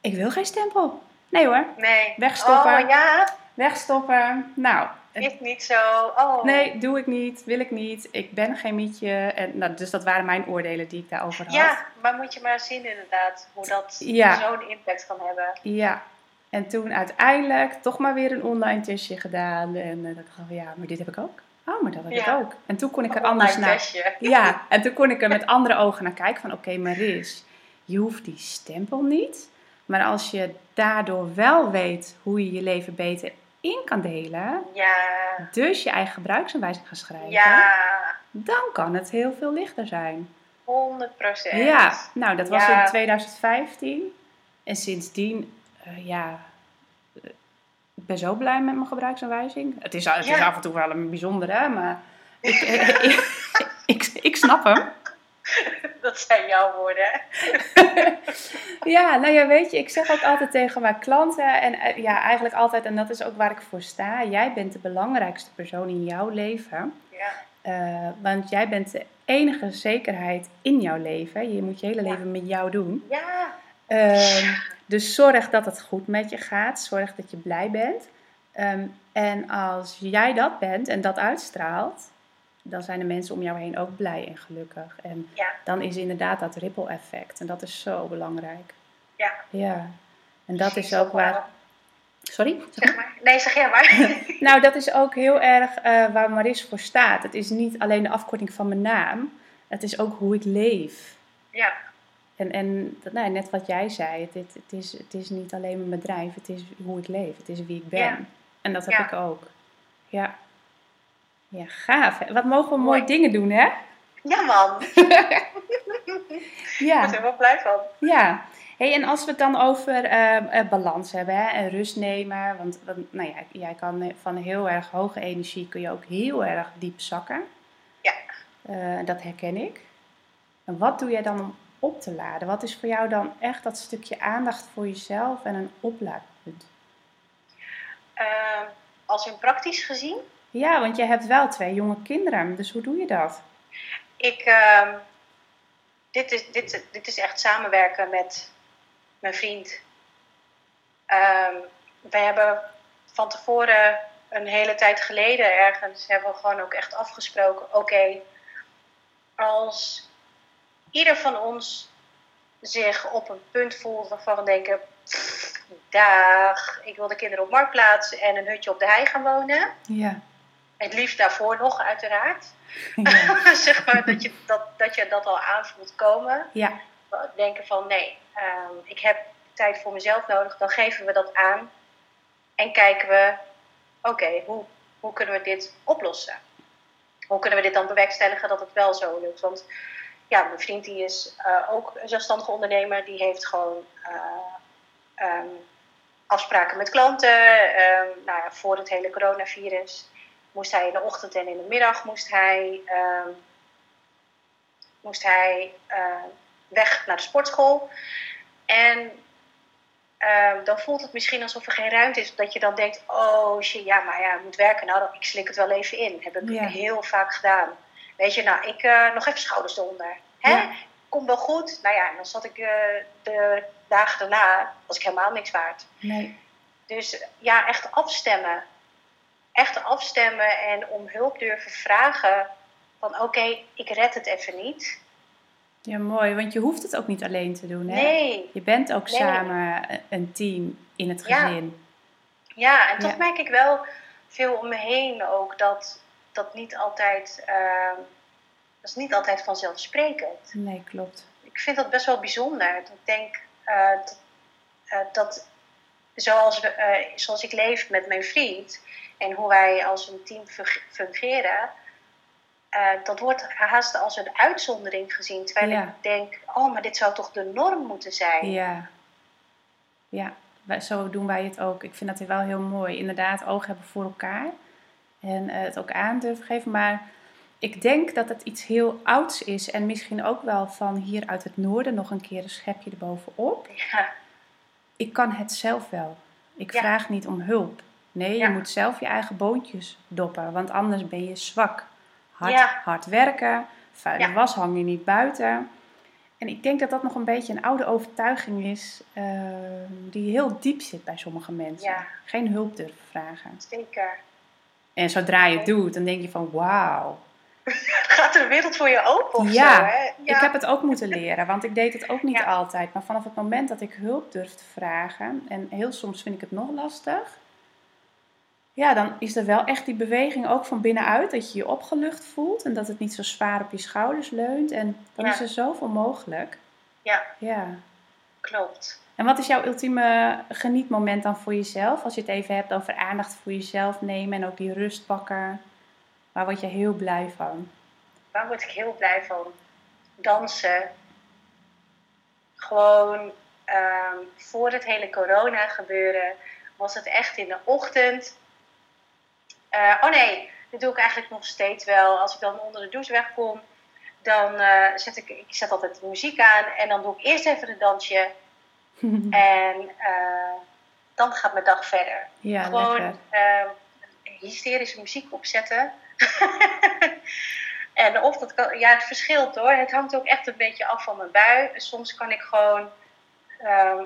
Ik wil geen stempel. Nee hoor. Nee. Wegstoppen. Oh ja, Wegstoppen. Nou, is niet zo. Oh. nee, doe ik niet, wil ik niet. Ik ben geen mietje. En, nou, dus dat waren mijn oordelen die ik daarover had. Ja, maar moet je maar zien inderdaad hoe dat Ja. zo'n impact kan hebben. Ja. En toen uiteindelijk toch maar weer een online testje gedaan. En uh, dat ik van, ja, maar dit heb ik ook. Oh, maar dat heb Ja. ik ook. En toen kon ik er anders naar... testje. Ja, en toen kon ik er met andere ogen naar kijken van... Oké, Maris, je hoeft die stempel niet. Maar als je daardoor wel weet hoe je je leven beter in kan delen... Ja, Dus je eigen gebruiksaanwijzing gaat schrijven... ja, Dan kan het heel veel lichter zijn. 100 procent. Ja, nou dat was Ja. in 2015. En sindsdien, eh, ja, eh, ik ben zo blij met mijn gebruiksaanwijzing. Het is, het is Ja. af en toe wel een bijzondere, maar ik, ik, ik, ik snap hem. Dat zijn jouw woorden. Ja, nou ja, weet je, ik zeg ook altijd tegen mijn klanten en eh, ja, eigenlijk altijd, en dat is ook waar ik voor sta. Jij bent de belangrijkste persoon in jouw leven. Ja, Eh, want jij bent de enige zekerheid in jouw leven. Je moet je hele Ja. leven met jou doen. ja, Ehm, dus zorg dat het goed met je gaat. Zorg dat je blij bent. Ehm, en als jij dat bent en dat uitstraalt, dan zijn de mensen om jou heen ook blij en gelukkig. En Ja. dan is inderdaad dat ripple effect. En dat is zo belangrijk. ja. Ja. En dat is ook waar. Sorry? Zeg maar. Nee, zeg jij maar. Nou, dat is ook heel erg eh, waar Maris voor staat. Het is niet alleen de afkorting van mijn naam. Het is ook hoe ik leef. ja, En, en nou, net wat jij zei, het, het, het is, het is niet alleen mijn bedrijf, het is hoe ik leef, het is wie ik ben. Ja. En dat heb Ja. ik ook. Ja. Ja, gaaf. Wat mogen we Mooi. mooie dingen doen, hè? ja man. Ik Ja. ben er wel blij van. ja. Hey, en als we het dan over eh, eh, balans hebben hè, en rust nemen, want, want nou ja, jij kan eh, van heel erg hoge energie kun je ook heel erg diep zakken. Ja. Dat herken ik. En wat doe jij dan om op te laden? Wat is voor jou dan echt dat stukje aandacht voor jezelf en een oplaadpunt? Eh, als in praktisch gezien, Ja, want je hebt wel twee jonge kinderen, dus hoe doe je dat? ik, ehm, dit, is, dit, dit is echt samenwerken met mijn vriend. Ehm wij hebben van tevoren, een hele tijd geleden ergens, hebben we gewoon ook echt afgesproken: oké, als ieder van ons zich op een punt voelt waarvan we denken: "Pff, dag, ik wil de kinderen op marktplaats en een hutje op de hei gaan wonen. Ja. Het liefst daarvoor nog, uiteraard. Ja. zeg maar dat je dat, dat je dat al aanvoelt komen. ja. Denken van nee, ehm, ik heb tijd voor mezelf nodig. Dan geven we dat aan. En kijken we, oké, hoe, hoe kunnen we dit oplossen? Hoe kunnen we dit dan bewerkstelligen dat het wel zo lukt? Want ja, mijn vriend die is eh, ook een zelfstandige ondernemer. Die heeft gewoon eh, ehm, afspraken met klanten. Ehm, nou ja, voor het hele coronavirus moest hij in de ochtend en in de middag moest hij, ehm, moest hij eh, weg naar de sportschool. En ehm, dan voelt het misschien alsof er geen ruimte is. Dat je dan denkt, oh shit, ja, maar ja, ik moet werken. Nou, dan, ik slik het wel even in. Heb ik Ja. heel vaak gedaan. Weet je, nou, ik eh, nog even schouders eronder. Hè? Ja. Komt wel goed. Nou ja, en dan zat ik eh, de dagen daarna, was ik helemaal niks waard. Nee. Dus ja, echt afstemmen. Echt afstemmen en om hulp durven vragen. Van oké, ik red het even niet. Ja, mooi, want je hoeft het ook niet alleen te doen, hè? Nee. Je bent ook Nee. samen een team in het Ja. gezin. Ja, en toch Ja. merk ik wel veel om me heen ook dat dat niet altijd, ehm, dat is niet altijd vanzelfsprekend. Nee, klopt. Ik vind dat best wel bijzonder. Ik denk eh, dat, eh, dat zoals, we, eh, zoals ik leef met mijn vriend en hoe wij als een team fun- fungeren, eh, dat wordt haast als een uitzondering gezien. Terwijl Ja. ik denk, oh, maar dit zou toch de norm moeten zijn? Ja. Ja, zo doen wij het ook. Ik vind dat wel heel mooi. Inderdaad, oog hebben voor elkaar. En eh, het ook aan durven geven. Maar ik denk dat het iets heel ouds is en misschien ook wel van hier uit het noorden nog een keer een schepje erbovenop. Ja, Ik kan het zelf wel. Ik Ja. vraag niet om hulp. Nee, Ja. je moet zelf je eigen boontjes doppen, want anders ben je zwak. Hard, Ja. hard werken, vuile Ja. was hang je niet buiten. En ik denk dat dat nog een beetje een oude overtuiging is eh, die heel diep zit bij sommige mensen. Ja. Geen hulp durven vragen. zeker. En zodra je het doet, dan denk je van wauw. Gaat er een wereld voor je open of Ja, zo, hè? Ik heb het ook moeten leren, want ik deed het ook niet Ja. altijd. Maar vanaf het moment dat ik hulp durf te vragen, en heel soms vind ik het nog lastig, ja, dan is er wel echt die beweging ook van binnenuit, dat je je opgelucht voelt en dat het niet zo zwaar op je schouders leunt. En dan Ja. is er zoveel mogelijk. Ja, Ja. klopt. En wat is jouw ultieme genietmoment dan voor jezelf? Als je het even hebt over aandacht voor jezelf nemen en ook die rust pakken. Waar word je heel blij van? Daar word ik heel blij van. Dansen. Gewoon ehm, voor het hele corona gebeuren was het echt in de ochtend. Eh, oh nee, dit doe ik eigenlijk nog steeds wel. Als ik dan onder de douche wegkom, dan eh, zet ik, ik zet altijd de muziek aan en dan doe ik eerst even een dansje. En eh, dan gaat mijn dag verder. ja, Gewoon hysterische muziek opzetten. en of dat kan, ja, het verschilt hoor. Het hangt ook echt een beetje af van mijn bui. Soms kan ik gewoon ehm,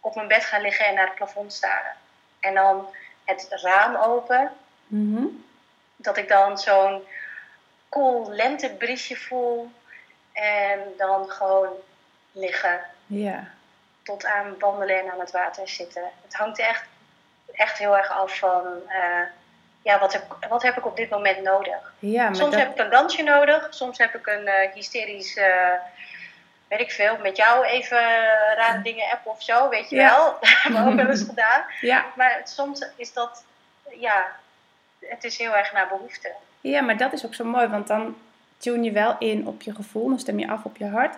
op mijn bed gaan liggen en naar het plafond staren. En dan het raam open. Mhm. Dat ik dan zo'n cool lentebriesje voel. En dan gewoon liggen Ja. tot aan wandelen en aan het water zitten. Het hangt echt, echt heel erg af van eh, ja, wat, heb, wat heb ik op dit moment nodig. Ja, Soms dat, heb ik een dansje nodig, soms heb ik een eh, hysterisch, eh, weet ik veel, met jou even rare dingen app of zo, weet je Ja. wel. Dat hebben we ook wel eens gedaan. ja, Maar soms is dat, ja, het is heel erg naar behoefte. ja, maar dat is ook zo mooi, want dan tune je wel in op je gevoel, dan stem je af op je hart.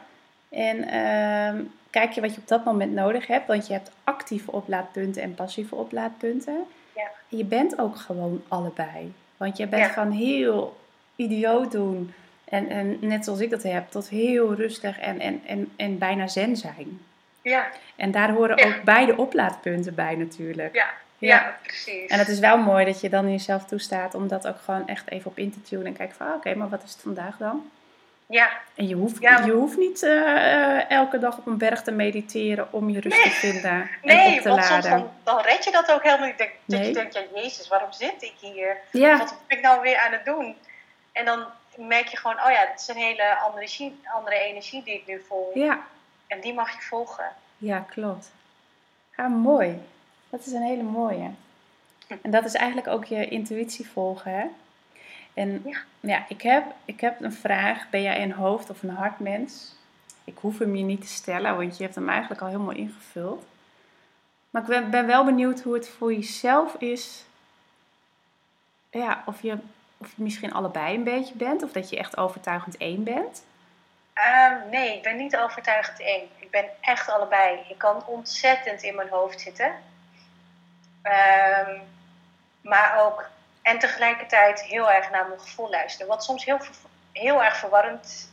En ehm, kijk je wat je op dat moment nodig hebt, want je hebt actieve oplaadpunten en passieve oplaadpunten. Ja. Je bent ook gewoon allebei. Want je bent Ja. van heel idioot doen, en, en net zoals ik dat heb, tot heel rustig en, en, en, en bijna zen zijn. Ja, En daar horen Ja. ook beide oplaadpunten bij natuurlijk. ja, Ja. ja, precies. En het is wel mooi dat je dan jezelf toestaat om dat ook gewoon echt even op in te tunen en kijken van, ah, oké, maar wat is het vandaag dan? Ja, En je hoeft, Ja, je hoeft niet eh, eh, elke dag op een berg te mediteren om je rust Nee. te vinden en op te want soms laden. dan, dan red je dat ook helemaal niet. Dat, dat Nee. je denkt, ja, jezus, waarom zit ik hier? Ja, wat ben ik nou weer aan het doen? En dan merk je gewoon, oh ja, het is een hele andere energie, andere energie die ik nu voel. ja, En die mag je volgen. ja, klopt. Ja, mooi. Dat is een hele mooie. En dat is eigenlijk ook je intuïtie volgen, hè? En Ja. ja, ik, heb, ik heb een vraag. Ben jij een hoofd- of een hartmens? Ik hoef hem je niet te stellen, want je hebt hem eigenlijk al helemaal ingevuld. Maar ik ben, ben wel benieuwd hoe het voor jezelf is. Ja, of je, of je misschien allebei een beetje bent, of dat je echt overtuigend één bent. Ehm, nee, ik ben niet overtuigend één. Ik ben echt allebei. Ik kan ontzettend in mijn hoofd zitten. Ehm, maar ook, en tegelijkertijd heel erg naar mijn gevoel luisteren. Wat soms heel, heel erg verwarrend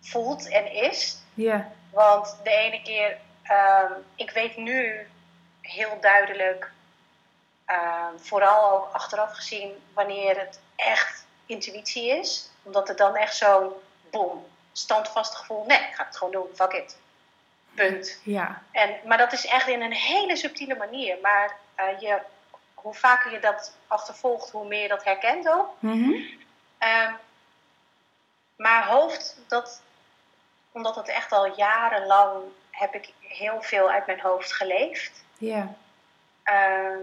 voelt en is. Ja, Want de ene keer, ehm, ik weet nu heel duidelijk, ehm, vooral ook achteraf gezien, wanneer het echt intuïtie is. Omdat het dan echt zo'n boom, standvast gevoel, nee, ik ga het gewoon doen, fuck it. Punt. ja, En, maar dat is echt in een hele subtiele manier. Maar eh, je, hoe vaker je dat achtervolgt, hoe meer je dat herkent ook. Mhm. Ehm, maar hoofd, dat, omdat het echt al jarenlang heb ik heel veel uit mijn hoofd geleefd, ja, ehm,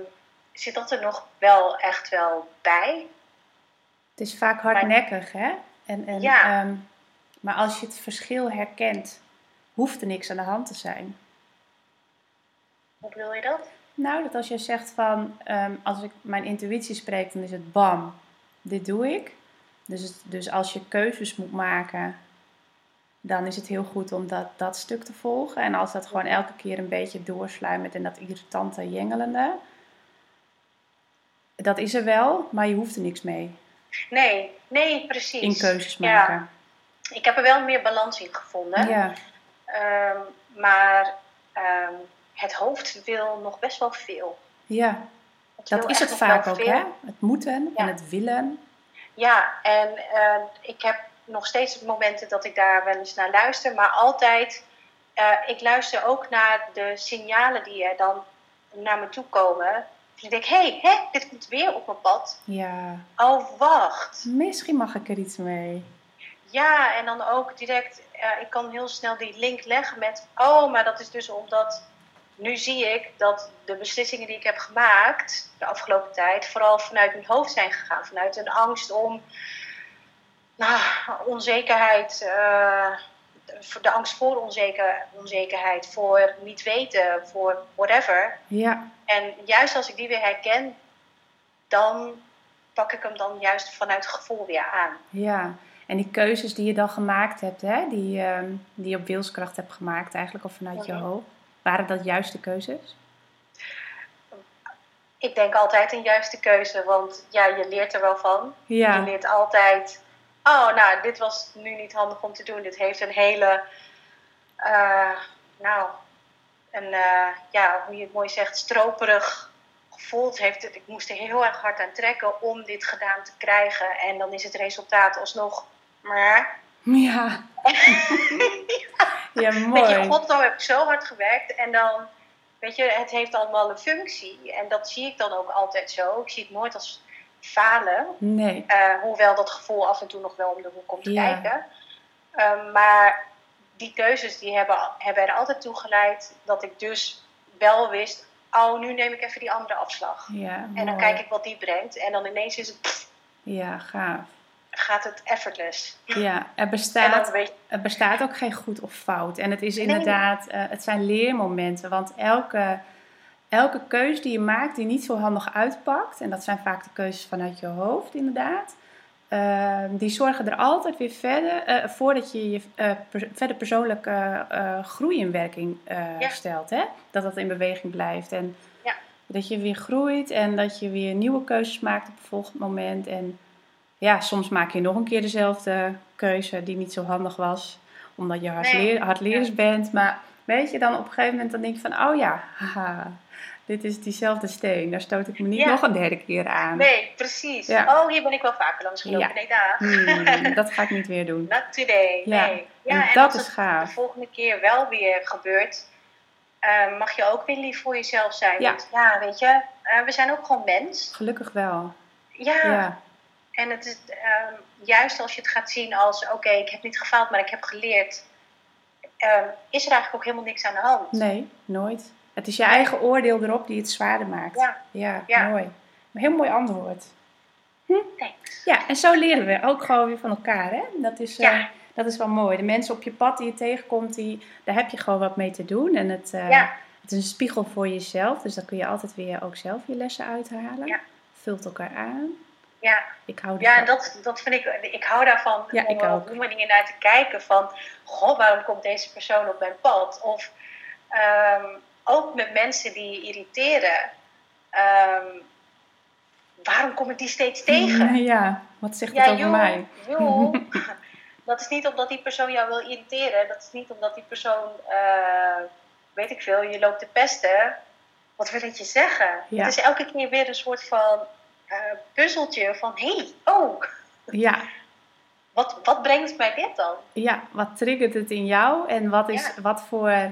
zit dat er nog wel echt wel bij. Het is vaak hardnekkig, hè? En, en, Ja. ehm, maar als je het verschil herkent, hoeft er niks aan de hand te zijn. Hoe bedoel je dat? Nou, dat als je zegt van, ehm, als ik mijn intuïtie spreek, dan is het bam, dit doe ik. Dus, het- dus als je keuzes moet maken, dan is het heel goed om dat, dat stuk te volgen. En als dat gewoon elke keer een beetje doorsluimert en dat irritante jengelende, dat is er wel, maar je hoeft er niks mee. Nee, nee, precies. In keuzes maken. Ja. Ik heb er wel meer balans in gevonden. Ja. Ehm, maar ehm, het hoofd wil nog best wel veel. Ja, Het dat is het vaak ook, veel. hè? Het moeten en het willen. Ja, en eh, ik heb nog steeds momenten dat ik daar wel eens naar luister, maar altijd, eh, ik luister ook naar de signalen die er dan naar me toe komen. Dus ik denk, hé, hey, hè, dit komt weer op mijn pad. Ja, Oh, wacht. misschien mag ik er iets mee. Ja, en dan ook direct, eh, ik kan heel snel die link leggen met, oh, maar dat is dus omdat, nu zie ik dat de beslissingen die ik heb gemaakt de afgelopen tijd, vooral vanuit mijn hoofd zijn gegaan. Vanuit een angst om, nou, onzekerheid, voor de angst voor onzeker, onzekerheid, voor niet weten, voor whatever. Ja, En juist als ik die weer herken, dan pak ik hem dan juist vanuit het gevoel weer aan. ja. En die keuzes die je dan gemaakt hebt, hè? Die, ehm, die je op wilskracht hebt gemaakt, eigenlijk of vanuit je Mhm. hoofd. Waren dat juiste keuzes? Ik denk altijd een juiste keuze, want ja, je leert er wel van. Je leert altijd, oh, nou, dit was nu niet handig om te doen. Dit heeft een hele, eh, nou, een, eh, ja, hoe je het mooi zegt, stroperig gevoel. Het heeft, ik moest er heel erg hard aan trekken om dit gedaan te krijgen. En dan is het resultaat alsnog, maar... ja. ja, Weet je, mooi. god, dan heb ik zo hard gewerkt. En dan, weet je, het heeft allemaal een functie. En dat zie ik dan ook altijd zo. Ik zie het nooit als falen. Nee, Eh, hoewel dat gevoel af en toe nog wel om de hoek komt Ja. kijken. Ehm, maar die keuzes die hebben, hebben er altijd toe geleid dat ik dus wel wist... Oh, nu neem ik even die andere afslag. ja, En dan mooi. kijk ik wat die brengt. En dan ineens is het, pff, Ja, gaaf. Gaat het effortless. Ja, er bestaat Er bestaat ook geen goed of fout. En het is Nee. inderdaad, eh, het zijn leermomenten. Want elke, elke keuze die je maakt die niet zo handig uitpakt, en dat zijn vaak de keuzes vanuit je hoofd inderdaad, eh, die zorgen er altijd weer verder eh, voor dat je je eh, per- verder persoonlijke groei in werking Ja. stelt. Hè? Dat dat in beweging blijft. En Ja. dat je weer groeit en dat je weer nieuwe keuzes maakt op het volgende moment. En ja, soms maak je nog een keer dezelfde keuze die niet zo handig was. Omdat je hardleer, Nee. bent. Maar weet je, dan op een gegeven moment dan denk je van... Oh ja, haha, dit is diezelfde steen. Daar stoot ik me niet Ja. nog een derde keer aan. nee, precies. Ja. Oh, hier ben ik wel vaker langs gelopen. Ja. Nee, daar. Hmm, dat ga ik niet weer doen. Not today. Ja. Nee. Ja, en dat als is het gaaf. de volgende keer wel weer gebeurt, eh, mag je ook weer lief voor jezelf zijn. Ja. Want ja, weet je, eh, we zijn ook gewoon mens. Gelukkig wel. Ja. En het is ehm, juist als je het gaat zien als: oké, ik heb niet gefaald, maar ik heb geleerd. ehm, is er eigenlijk ook helemaal niks aan de hand. nee, nooit. Het is je eigen oordeel erop die het zwaarder maakt. Ja. ja, Ja. mooi. Een heel mooi antwoord. Thanks. Ja, en zo leren we ook gewoon weer van elkaar. Hè? Dat, is, eh, dat is wel mooi. De mensen op je pad die je tegenkomt, die, daar heb je gewoon wat mee te doen. En het, eh, Ja. het is een spiegel voor jezelf. Dus daar kun je altijd weer ook zelf je lessen uithalen. Ja. Vult elkaar aan. Ja, Ik hou ja en dat, dat vind ik, ik hou daarvan Ja, om er ook. op die manier naar te kijken van, goh, waarom komt deze persoon op mijn pad? Of ehm, ook met mensen die je irriteren, ehm, waarom kom ik die steeds tegen? Ja, wat zegt Ja, het over joh, mij? joh. dat is niet omdat die persoon jou wil irriteren. Dat is niet omdat die persoon, eh, weet ik veel, je loopt te pesten. Wat wil het je zeggen? Ja. Het is elke keer weer een soort van eh, puzzeltje van... Hé, hey, oh, Ja, wat, wat brengt mij dit dan? ja, wat triggert het in jou? En wat is, Ja. wat voor,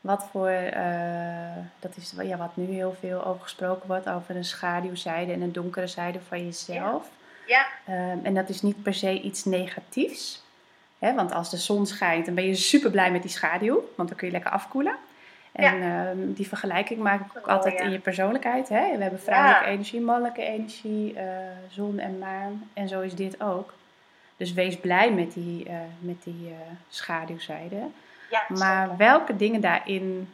wat voor eh, dat is ja, wat nu heel veel over gesproken wordt, over een schaduwzijde en een donkere zijde van jezelf. Ja, Ehm, en dat is niet per se iets negatiefs. Hè? Want als de zon schijnt, dan ben je super blij met die schaduw. Want dan kun je lekker afkoelen. En ehm, die vergelijking maak ik ook Oh, altijd ja. in je persoonlijkheid. Hè? We hebben vrouwelijke Ja. energie, mannelijke energie, eh, zon en maan. En zo is dit ook. Dus wees blij met die, eh, met die eh, schaduwzijde. Maar zeker. welke dingen daarin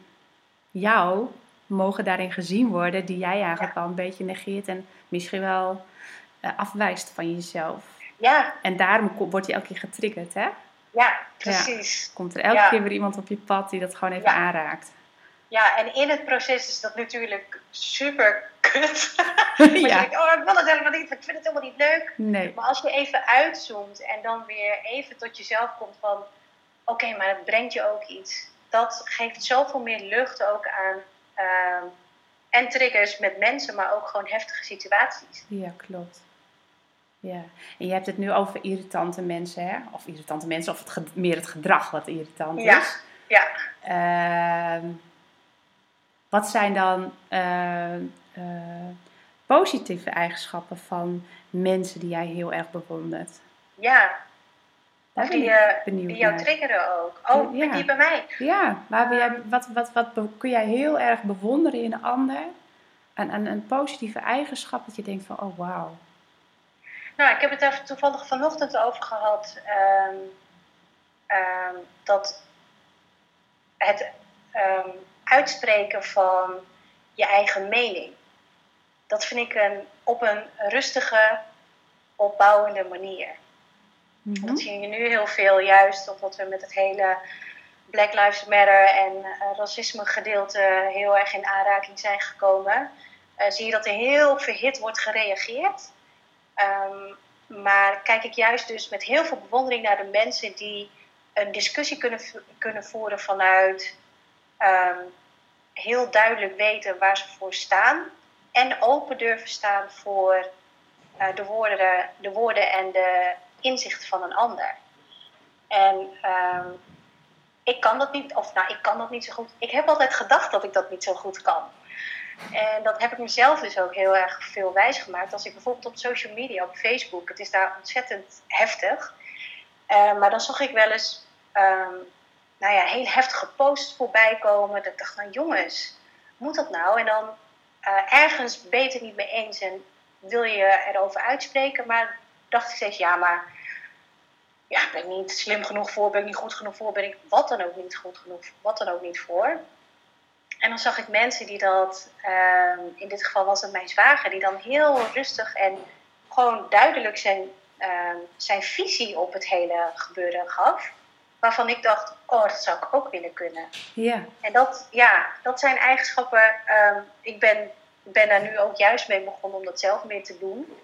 jou mogen daarin gezien worden die jij eigenlijk wel een beetje negeert en misschien wel afwijst van jezelf? Ja, En daarom ko- word je elke keer getriggerd, hè? ja, precies. Komt er elke Ja. keer weer iemand op je pad die dat gewoon even Ja. aanraakt. Ja, en in het proces is dat natuurlijk super kut. Je denkt, oh, ik wil het helemaal niet, ik vind het helemaal niet leuk. Nee. Maar als je even uitzoomt en dan weer even tot jezelf komt van... Oké, maar het brengt je ook iets. Dat geeft zoveel meer lucht ook aan... ehm, en triggers met mensen, maar ook gewoon heftige situaties. Ja, klopt. Ja, en je hebt het nu over irritante mensen, hè? Of irritante mensen, of het meer het gedrag wat irritant Ja. is. Ja, Ehm, wat zijn dan eh, eh, positieve eigenschappen van mensen die jij heel erg bewondert? ja. Daar ben die, ik eh, benieuwd die jou naar. triggeren ook. Oh, Ja. die bij mij. Ja, waar ben jij, wat, wat, wat kun jij heel erg bewonderen in een ander? En een, een positieve eigenschap dat je denkt van, oh wauw. Nou, ik heb het daar toevallig vanochtend over gehad. ehm, ehm, dat het ehm, uitspreken van je eigen mening. Dat vind ik een, op een rustige, opbouwende manier. Mhm. Dat zie je nu heel veel, juist omdat we met het hele Black Lives Matter en eh, racisme gedeelte heel erg in aanraking zijn gekomen. Eh, zie je dat er heel verhit wordt gereageerd. Ehm, maar kijk ik juist dus met heel veel bewondering naar de mensen die een discussie kunnen, kunnen voeren vanuit ehm, heel duidelijk weten waar ze voor staan. En open durven staan voor eh, de, woorden, de woorden en de inzicht van een ander. En ehm, ik kan dat niet, of nou, ik kan dat niet zo goed. Ik heb altijd gedacht dat ik dat niet zo goed kan. En dat heb ik mezelf dus ook heel erg veel wijsgemaakt. Als ik bijvoorbeeld op social media, op Facebook, het is daar ontzettend heftig. Eh, maar dan zag ik wel eens, ehm, nou ja, heel heftige posts voorbij komen. Dat ik dacht, jongens, moet dat nou? En dan eh, ergens ben je het niet mee eens en wil je erover uitspreken. Maar dacht ik steeds, ja, maar ja, ben ik niet slim genoeg voor, ben ik niet goed genoeg voor, ben ik wat dan ook niet goed genoeg, wat dan ook niet voor. En dan zag ik mensen die dat, ehm, in dit geval was het mijn zwager, die dan heel rustig en gewoon duidelijk zijn, ehm, zijn visie op het hele gebeuren gaf. Waarvan ik dacht, oh, dat zou ik ook willen kunnen. Ja, En dat, ja, dat zijn eigenschappen. ehm, ik ben, ben daar nu ook juist mee begonnen om dat zelf meer te doen.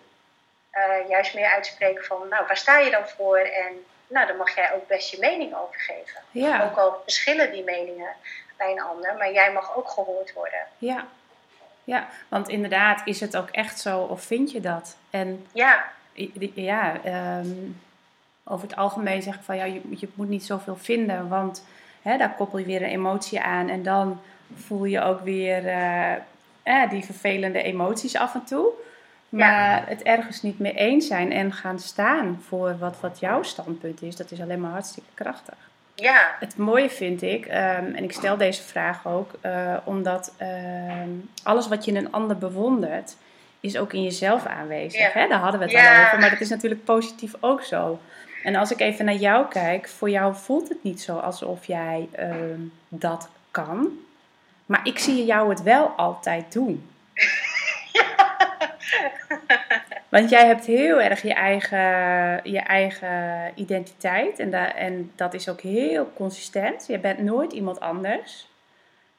Eh, juist meer uitspreken van, nou, waar sta je dan voor? En nou, dan mag jij ook best je mening over geven. ja, Ook al verschillen die meningen bij een ander, maar jij mag ook gehoord worden. ja. Ja, want inderdaad, is het ook echt zo of vind je dat? En Ja, ja, ehm, over het algemeen zeg ik van ja, je, je moet niet zoveel vinden, want hè, daar koppel je weer een emotie aan en dan voel je ook weer eh, eh, die vervelende emoties af en toe. Maar het ergens niet mee eens zijn en gaan staan voor wat, wat jouw standpunt is, dat is alleen maar hartstikke krachtig. ja, Het mooie vind ik, ehm, en ik stel deze vraag ook, eh, omdat em, alles wat je in een ander bewondert, is ook in jezelf aanwezig. Ja. Hè? Daar hadden we het Ja. al over, maar dat is natuurlijk positief ook zo. En als ik even naar jou kijk, voor jou voelt het niet zo alsof jij ehm, dat kan. Maar ik zie jou het wel altijd doen. Want jij hebt heel erg je eigen, je eigen identiteit. En, da- en dat is ook heel consistent. Je bent nooit iemand anders.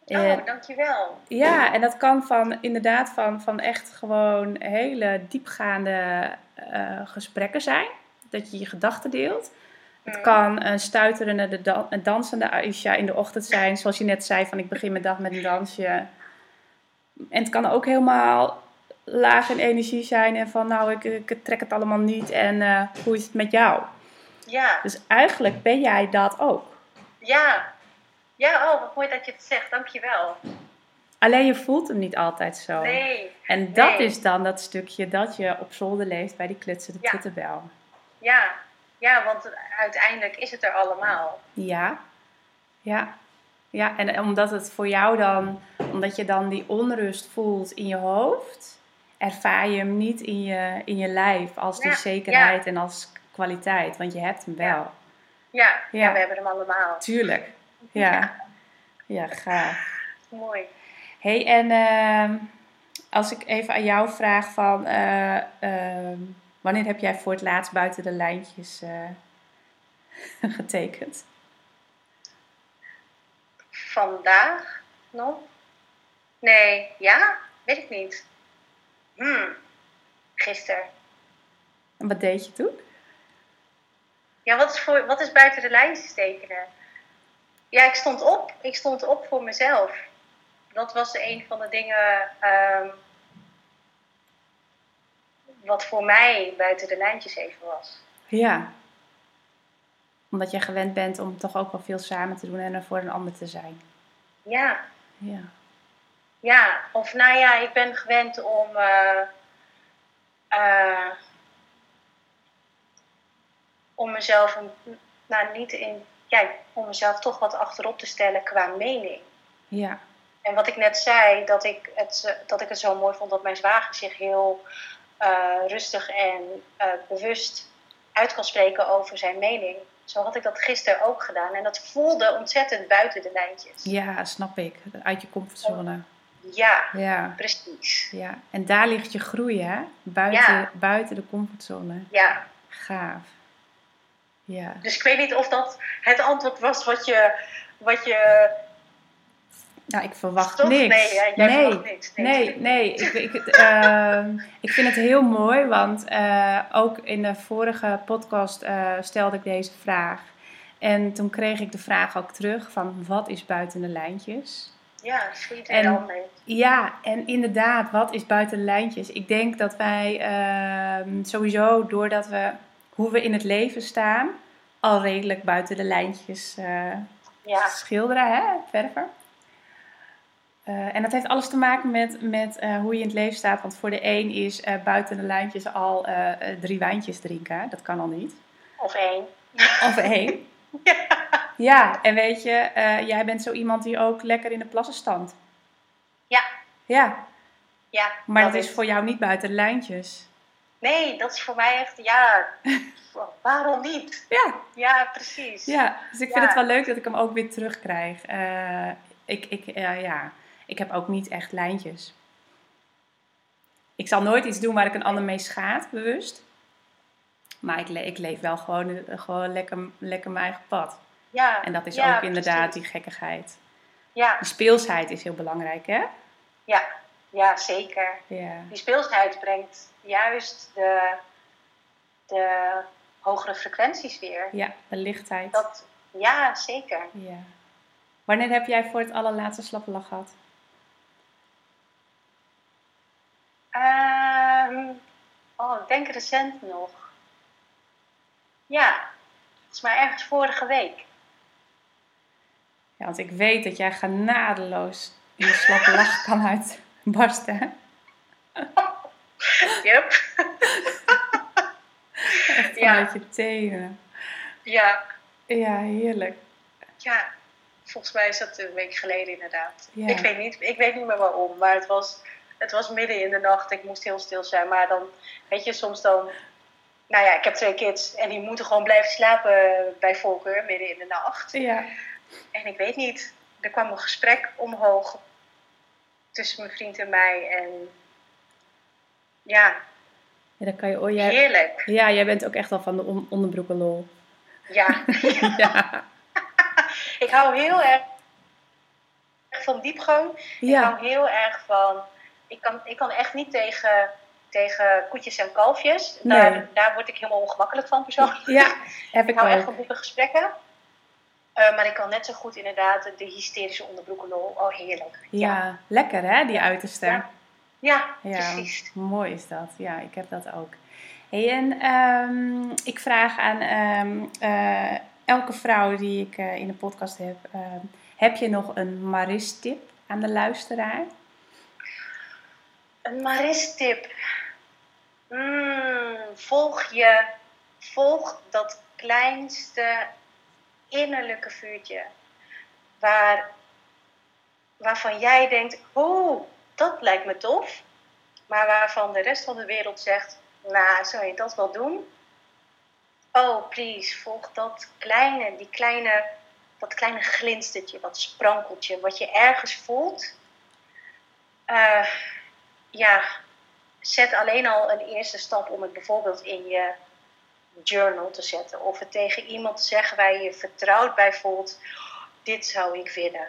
Oh, dankjewel. ja, en dat kan van inderdaad van, van echt gewoon hele diepgaande eh, gesprekken zijn. Dat je je gedachten deelt. Het kan een stuiterende, de dan- een dansende Aisha in de ochtend zijn. Zoals je net zei, van ik begin mijn dag met een dansje. En het kan ook helemaal laag in energie zijn. En van nou, ik, ik trek het allemaal niet. En eh, hoe is het met jou? Ja, Dus eigenlijk ben jij dat ook. ja. Ja, oh, wat mooi dat je het zegt, dankjewel. Alleen je voelt hem niet altijd zo. Nee, En dat Nee. is dan dat stukje dat je op zolder leeft bij die klutsende Ja. Twitterbel. Ja. Ja, want uiteindelijk is het er allemaal. Ja, ja, ja. En omdat het voor jou dan, omdat je dan die onrust voelt in je hoofd, ervaar je hem niet in je, in je lijf als die Ja, zekerheid en als kwaliteit, want je hebt hem wel. Ja. Ja, Ja. ja. we hebben hem allemaal. Tuurlijk. Ja, ja, gaaf. Mooi. hey, en ehm, als ik even aan jou vraag van, eh, ehm, wanneer heb jij voor het laatst buiten de lijntjes eh, getekend? Vandaag, nog? Nee, ja? Weet ik niet. Hmm. Gisteren. En wat deed je toen? Ja, wat is, voor, wat is buiten de lijntjes tekenen? Ja, ik stond op. Ik stond op voor mezelf. Dat was een van de dingen ehm, wat voor mij buiten de lijntjes even was. Ja. Omdat jij gewend bent om toch ook wel veel samen te doen en er voor een ander te zijn. Ja, Ja. ja. Of nou ja, ik ben gewend om... eh, eh, om mezelf een, nou niet in, ja, om mezelf toch wat achterop te stellen qua mening. Ja. En wat ik net zei, dat ik het, dat ik het zo mooi vond dat mijn zwager zich heel rustig en eh, bewust uit kan spreken over zijn mening. Zo had ik dat gisteren ook gedaan. En dat voelde ontzettend buiten de lijntjes. Ja, snap ik. Uit je comfortzone. Ja, Ja. precies. Ja. En daar ligt je groei, hè? Buiten, Ja. buiten de comfortzone. Ja. Gaaf. Ja. Dus ik weet niet of dat het antwoord was wat je. Wat je Nou, ik verwacht Toch? niks. Nee, jij nee. verwacht niks. Nee, Nee. Ik, ik, ehm, ik vind het heel mooi, want eh, ook in de vorige podcast eh, stelde ik deze vraag. En toen kreeg ik de vraag ook terug van wat is buiten de lijntjes? ja, sweet En- en anders. Ja, en inderdaad, wat is buiten de lijntjes? Ik denk dat wij ehm, sowieso, doordat we hoe we in het leven staan, al redelijk buiten de lijntjes eh, Ja, schilderen, hè, verven. Eh, en dat heeft alles te maken met, met eh, hoe je in het leven staat. Want voor de een is eh, buiten de lijntjes al drie wijntjes drinken. Dat kan al niet. of één. Of één. Ja, en weet je, jij bent zo iemand die ook lekker in de plassen standt. Ja, Ja, ja. maar dat is voor jou niet buiten de lijntjes. Nee, dat is voor mij echt, ja, waarom niet? Ja, Ja, precies. ja. dus ik vind Ja. het wel leuk dat ik hem ook weer terugkrijg. Ik, ik, ja, ik heb ook niet echt lijntjes. Ik zal nooit iets doen waar ik een ander mee schaad, bewust. Maar ik, le- ik leef wel gewoon, eh, gewoon lekker, lekker mijn eigen pad. Ja, En dat is ja, ook inderdaad precies. die gekkigheid. Ja, Die speelsheid is heel belangrijk, hè? ja, ja, zeker. Ja. Die speelsheid brengt juist de, de hogere frequenties weer. Ja, de lichtheid. Dat, ja, zeker. Ja. Wanneer heb jij voor het allerlaatste slappe lach gehad? Ehm, oh, ik denk recent nog. Ja, volgens mij ergens vorige week. Ja, want ik weet dat jij genadeloos in de slappe lach kan uitbarsten. hè? Yep. Echt Ja. je tenen. Ja, Ja, heerlijk. ja, volgens mij is dat een week geleden inderdaad. Ja. Ik, weet niet, ik weet niet meer waarom, maar het was, het was midden in de nacht. Ik moest heel stil zijn, maar dan, weet je, soms dan... Nou ja, ik heb twee kids en die moeten gewoon blijven slapen bij voorkeur midden in de nacht. Ja. En ik weet niet, er kwam een gesprek omhoog tussen mijn vriend en mij. En ja, ja, dan kan je... Oh, jij, heerlijk. ja, jij bent ook echt wel van de on onderbroeken lol. Ja, Ja. ik hou heel erg van diepgang. Ik Ja. hou heel erg van. Ik kan, ik kan echt niet tegen, tegen koetjes en kalfjes. Daar, Nee. daar word ik helemaal ongemakkelijk van persoonlijk. Ja, heb Ik ik hou echt van diepe gesprekken. Eh, maar ik kan net zo goed inderdaad de hysterische onderbroeken lol. Oh, heerlijk. Ja, lekker hè, die uiterste. Ja. Ja, Ja, precies. mooi is dat. Ja, ik heb dat ook. Hey, en ehm, ik vraag aan ehm, eh, elke vrouw die ik eh, in de podcast heb: ehm, heb je nog een Maris-tip aan de luisteraar? Een Maris-tip. Mm, volg je, volg dat kleinste innerlijke vuurtje. Waar, waarvan jij denkt, oeh, dat lijkt me tof. Maar waarvan de rest van de wereld zegt, nou, zou je dat wel doen? Oh, please, volg dat kleine, die kleine, dat kleine glinstertje, dat sprankeltje, wat je ergens voelt. Eh, ja, zet alleen al een eerste stap om het bijvoorbeeld in je journal te zetten. Of het tegen iemand te zeggen waar je je vertrouwd bij voelt. Dit zou ik willen.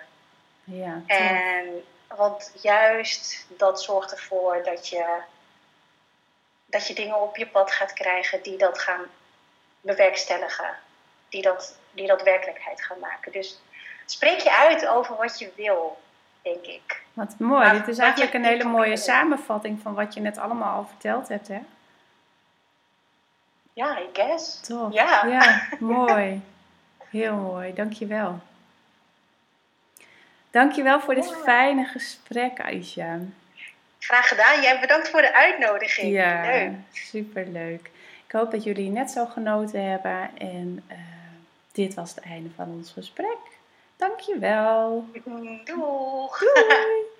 Ja, en want juist dat zorgt ervoor dat je, dat je dingen op je pad gaat krijgen die dat gaan bewerkstelligen. Die dat, die dat werkelijkheid gaan maken. Dus spreek je uit over wat je wil, denk ik. Wat mooi. Dit is eigenlijk een hele mooie samenvatting van wat je net allemaal al verteld hebt, hè? Ja, I guess. Toch? Ja. ja, mooi. Heel mooi, dankjewel. Dankjewel voor dit fijne gesprek, Aisha. Graag gedaan. Jij bedankt voor de uitnodiging. Ja, Leuk. superleuk. Ik hoop dat jullie net zo genoten hebben. En uh, dit was het einde van ons gesprek. Dankjewel. Doeg. Doei.